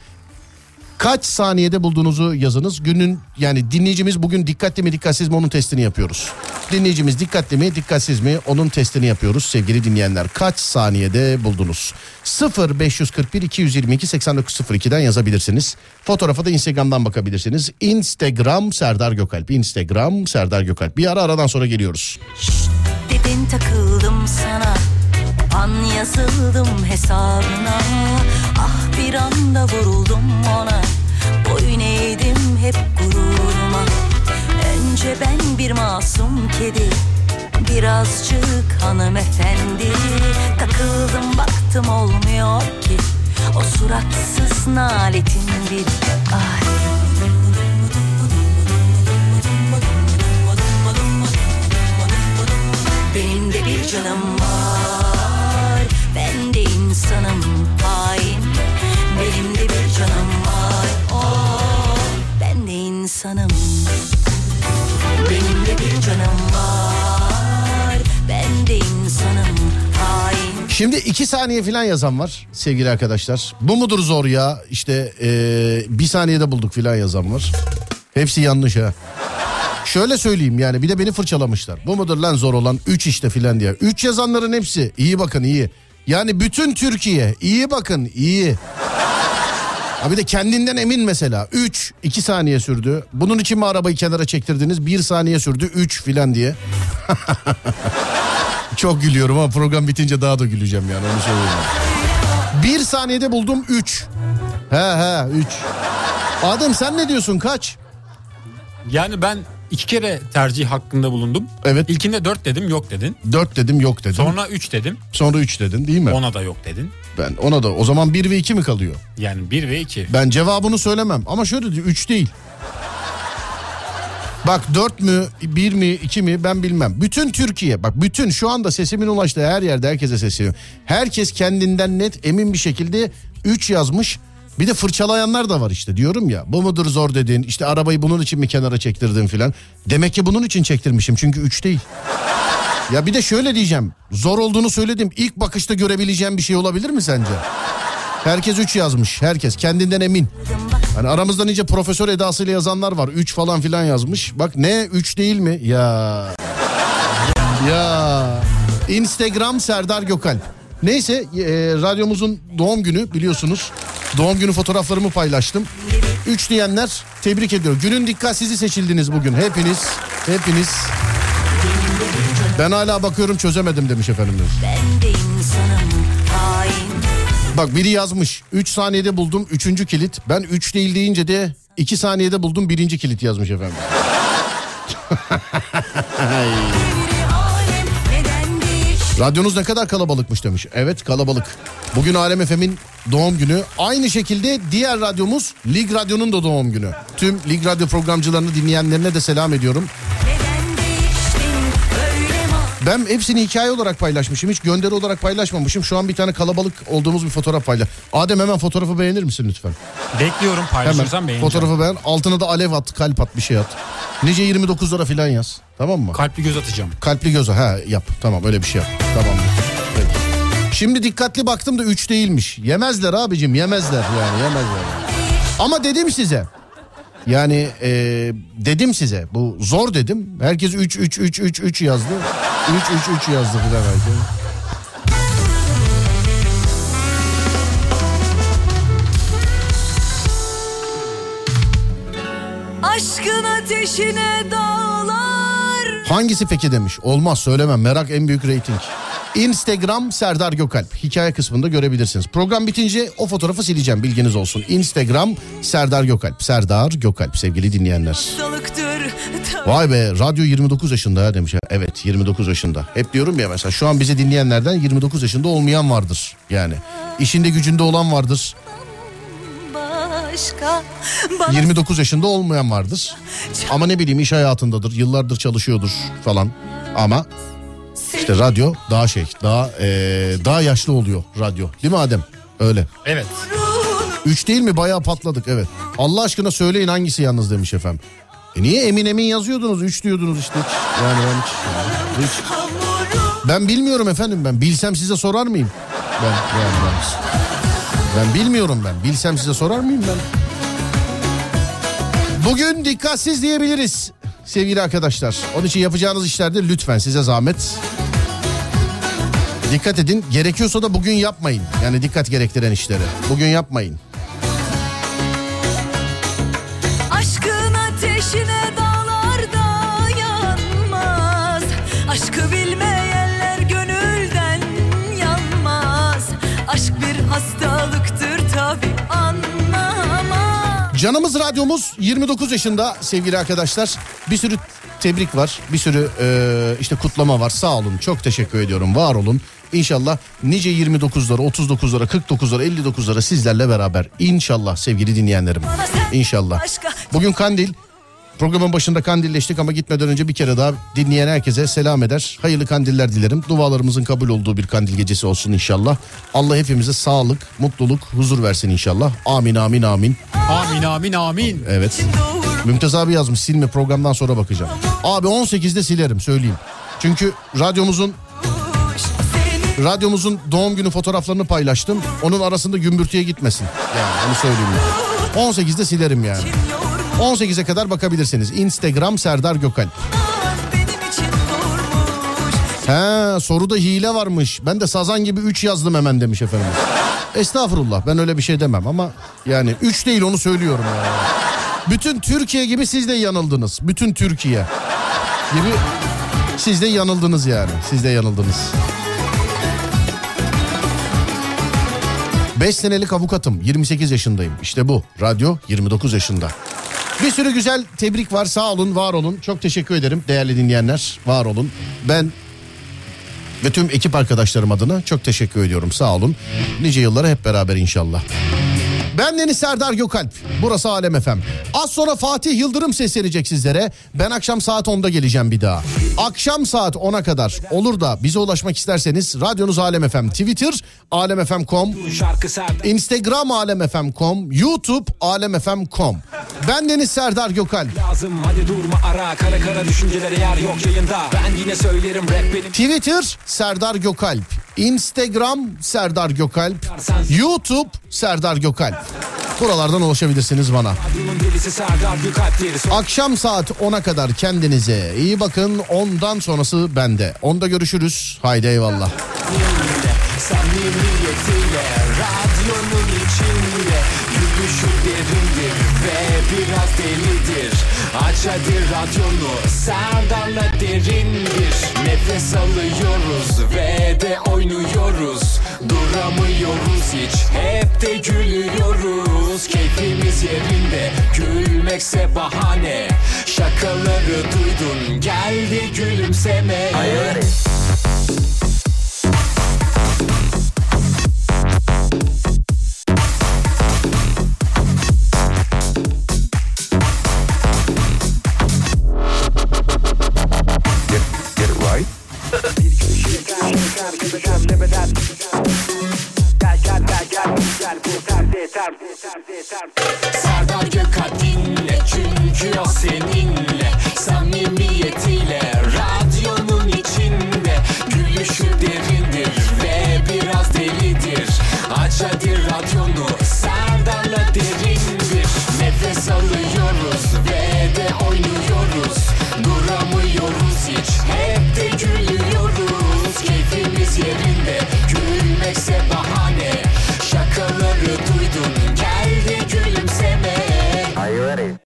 A: Kaç saniyede bulduğunuzu yazınız. Günün yani dinleyicimiz bugün dikkatli mi dikkatsiz mi onun testini yapıyoruz. Dinleyicimiz dikkatli mi dikkatsiz mi onun testini yapıyoruz sevgili dinleyenler. Kaç saniyede buldunuz? 0 541 222 8902'den yazabilirsiniz. Fotoğrafa da Instagram'dan bakabilirsiniz. Instagram Serdar Gökalp. Instagram Serdar Gökalp. Bir ara aradan sonra geliyoruz.
H: Dedin takıldım sana An yazıldım hesabına. Ah bir anda vuruldum ona. Boyun eğdim hep gururuma. Önce ben bir masum kedi Birazcık hanımefendi. Takıldım baktım olmuyor ki. O suratsız naletin bir Ay
A: saniye falan yazan var sevgili arkadaşlar. Bu mudur zor ya? İşte eee, bir saniyede bulduk falan yazan var. Hepsi yanlış ha. Şöyle söyleyeyim yani bir de beni fırçalamışlar. Bu mudur lan zor olan 3 işte filan diye. 3 yazanların hepsi iyi bakın iyi. Yani bütün Türkiye iyi bakın iyi. Ha bir de kendinden emin mesela. 3 2 saniye sürdü. Bunun için mi arabayı kenara çektirdiniz? 1 saniye sürdü 3 filan diye. Çok gülüyorum ama program bitince daha da güleceğim yani onu söyleyeyim. Bir saniyede buldum 3. He he 3. Adem sen ne diyorsun kaç?
C: Yani ben iki kere tercih hakkında bulundum.
A: Evet.
C: İlkinde 4 dedim yok dedin.
A: 4 dedim yok dedim.
C: Sonra 3 dedim.
A: Sonra 3 dedin değil mi?
C: Ona da yok dedin.
A: Ben ona da o zaman 1 ve 2 mi kalıyor?
C: Yani 1 ve 2.
A: Ben cevabını söylemem ama şöyle diyor 3 değil. Bak 4 mü 1 mi 2 mi ben bilmem. Bütün Türkiye bak bütün şu anda sesimin ulaştığı her yerde herkese sesleniyor. Herkes kendinden net emin bir şekilde 3 yazmış. Bir de fırçalayanlar da var işte diyorum ya. Bu mudur zor dedin işte arabayı bunun için mi kenara çektirdin filan. Demek ki bunun için çektirmişim çünkü 3 değil. Ya bir de şöyle diyeceğim. Zor olduğunu söyledim. İlk bakışta görebileceğim bir şey olabilir mi sence? Herkes 3 yazmış. Herkes kendinden emin. Hani aramızda nice profesör edasıyla yazanlar var. 3 falan filan yazmış. Bak ne 3 değil mi? Ya. Ya. Instagram Serdar Gökalp. Neyse e, radyomuzun doğum günü biliyorsunuz. Doğum günü fotoğraflarımı paylaştım. 3 diyenler tebrik ediyorum. Günün dikkatsizi seçildiniz bugün. Hepiniz, hepiniz. Ben hala bakıyorum çözemedim demiş efendim.
H: Ben de insanım hain
A: Bak biri yazmış. 3 saniyede buldum 3. kilit. Ben 3 değil deyince de 2 saniyede buldum 1. kilit yazmış efendim. Radyonuz ne kadar kalabalıkmış demiş. Evet kalabalık. Bugün Alem FM'in doğum günü. Aynı şekilde diğer radyomuz Lig Radyo'nun da doğum günü. Tüm Lig Radyo programcılarını dinleyenlerine de selam ediyorum. Ben hepsini hikaye olarak paylaşmışım. Hiç gönderi olarak paylaşmamışım. Şu an bir tane kalabalık olduğumuz bir fotoğraf paylaş. Adem hemen fotoğrafı beğenir misin lütfen?
C: Bekliyorum paylaşırsan beğeneceğim.
A: fotoğrafı beğen. Altına da alev at, kalp at bir şey at. Nice 29 lira falan yaz. Tamam mı?
C: Kalpli göz atacağım.
A: Kalpli göz ha yap. Tamam öyle bir şey yap. Tamam. Peki. Şimdi dikkatli baktım da 3 değilmiş. Yemezler abicim yemezler yani yemezler. Ama dedim size. Yani e, dedim size bu zor dedim. Herkes 3 3 3 3 3 yazdı. 3 3 3 yazdı filan herkes.
H: Aşkın ateşine dağlar
A: Hangisi peki demiş. Olmaz söylemem merak en büyük reyting. Instagram Serdar Gökalp. Hikaye kısmında görebilirsiniz. Program bitince o fotoğrafı sileceğim bilginiz olsun. Instagram Serdar Gökalp. Serdar Gökalp sevgili dinleyenler.
H: Hastalıktır
A: Vay be radyo 29 yaşında ya demiş. Evet 29 yaşında. Hep diyorum ya mesela şu an bizi dinleyenlerden 29 yaşında olmayan vardır. Yani işinde gücünde olan vardır.
H: Başka bana
A: 29 yaşında olmayan vardır. Ama ne bileyim iş hayatındadır. Yıllardır çalışıyordur falan. Ama işte radyo daha şey daha eee, daha yaşlı oluyor radyo. Değil mi Adem? Öyle.
C: Evet.
A: 3 değil mi? Bayağı patladık evet. Allah aşkına söyleyin hangisi yalnız demiş efendim. E niye emin emin yazıyordunuz? 3 diyordunuz işte. Yani ben hiç, hiç. Ben bilmiyorum efendim ben. Bilsem size sorar mıyım? Ben yani ben. Ben bilmiyorum ben. Bilsem size sorar mıyım ben? Bugün dikkatsiz diyebiliriz sevgili arkadaşlar. Onun için yapacağınız işlerde lütfen size zahmet. Dikkat edin. Gerekiyorsa da bugün yapmayın. Yani dikkat gerektiren işleri. Bugün yapmayın.
H: Ateşine dağlarda yanmaz Aşkı bilmeyenler gönülden yanmaz Aşk bir hastalıktır tabi anlamaz
A: Canımız radyomuz 29 yaşında sevgili arkadaşlar. Bir sürü tebrik var. Bir sürü e, işte kutlama var. Sağ olun. Çok teşekkür ediyorum. Var olun. İnşallah nice 29'lara, 39'lara, 49'lara, 59'lara sizlerle beraber. İnşallah sevgili dinleyenlerim. İnşallah. Bugün kandil. Programın başında kandilleştik ama gitmeden önce bir kere daha dinleyen herkese selam eder. Hayırlı kandiller dilerim. Dualarımızın kabul olduğu bir kandil gecesi olsun inşallah. Allah hepimize sağlık, mutluluk, huzur versin inşallah. Amin amin amin.
C: Amin amin amin.
A: Evet. Mümtaz abi yazmış silme programdan sonra bakacağım. Abi 18'de silerim söyleyeyim. Çünkü radyomuzun radyomuzun doğum günü fotoğraflarını paylaştım. Onun arasında gümbürtüye gitmesin. Yani onu söyleyeyim. Yani. 18'de silerim yani. 18'e kadar bakabilirsiniz. Instagram Serdar Gökalp. He soruda hile varmış. Ben de sazan gibi 3 yazdım hemen demiş efendim. Estağfurullah ben öyle bir şey demem ama yani 3 değil onu söylüyorum ya. Bütün Türkiye gibi siz de yanıldınız. Bütün Türkiye gibi siz de yanıldınız yani. Siz de yanıldınız. 5 senelik avukatım 28 yaşındayım. İşte bu radyo 29 yaşında. Bir sürü güzel tebrik var sağ olun var olun. Çok teşekkür ederim değerli dinleyenler var olun. Ben ve tüm ekip arkadaşlarım adına çok teşekkür ediyorum sağ olun. Nice yıllara hep beraber inşallah. Ben Deniz Serdar Gökalp. Burası Alem FM. Az sonra Fatih Yıldırım seslenecek sizlere. Ben akşam saat 10'da geleceğim bir daha. Akşam saat 10'a kadar olur da bize ulaşmak isterseniz radyonuz Alem FM, Twitter alemfm.com, Instagram alemfm.com, YouTube alemfm.com. Ben Deniz Serdar Gökalp.
L: Lazım hadi durma ara kara kara düşüncelere yer yok yayında Ben yine söylerim rap benim
A: Twitter Serdar Gökalp. Instagram Serdar Gökalp. YouTube Serdar Gökalp. Buralardan ulaşabilirsiniz bana. Akşam saat 10'a kadar kendinize iyi bakın. Ondan sonrası bende. Onda görüşürüz. Haydi eyvallah.
L: Samimiyetiyle radyonun içinde Gülüşü derindir biraz delidir Aç hadi radyonu Serdar'la derindir. Nefes alıyoruz ve de oynuyoruz. Duramıyoruz hiç hep de gülüyoruz. Keyfimiz yerinde gülmekse bahane. Şakaları duydun geldi gülümseme.
K: Get
L: Serdar Gökalp dinle çünkü o seninle Samimiyetiyle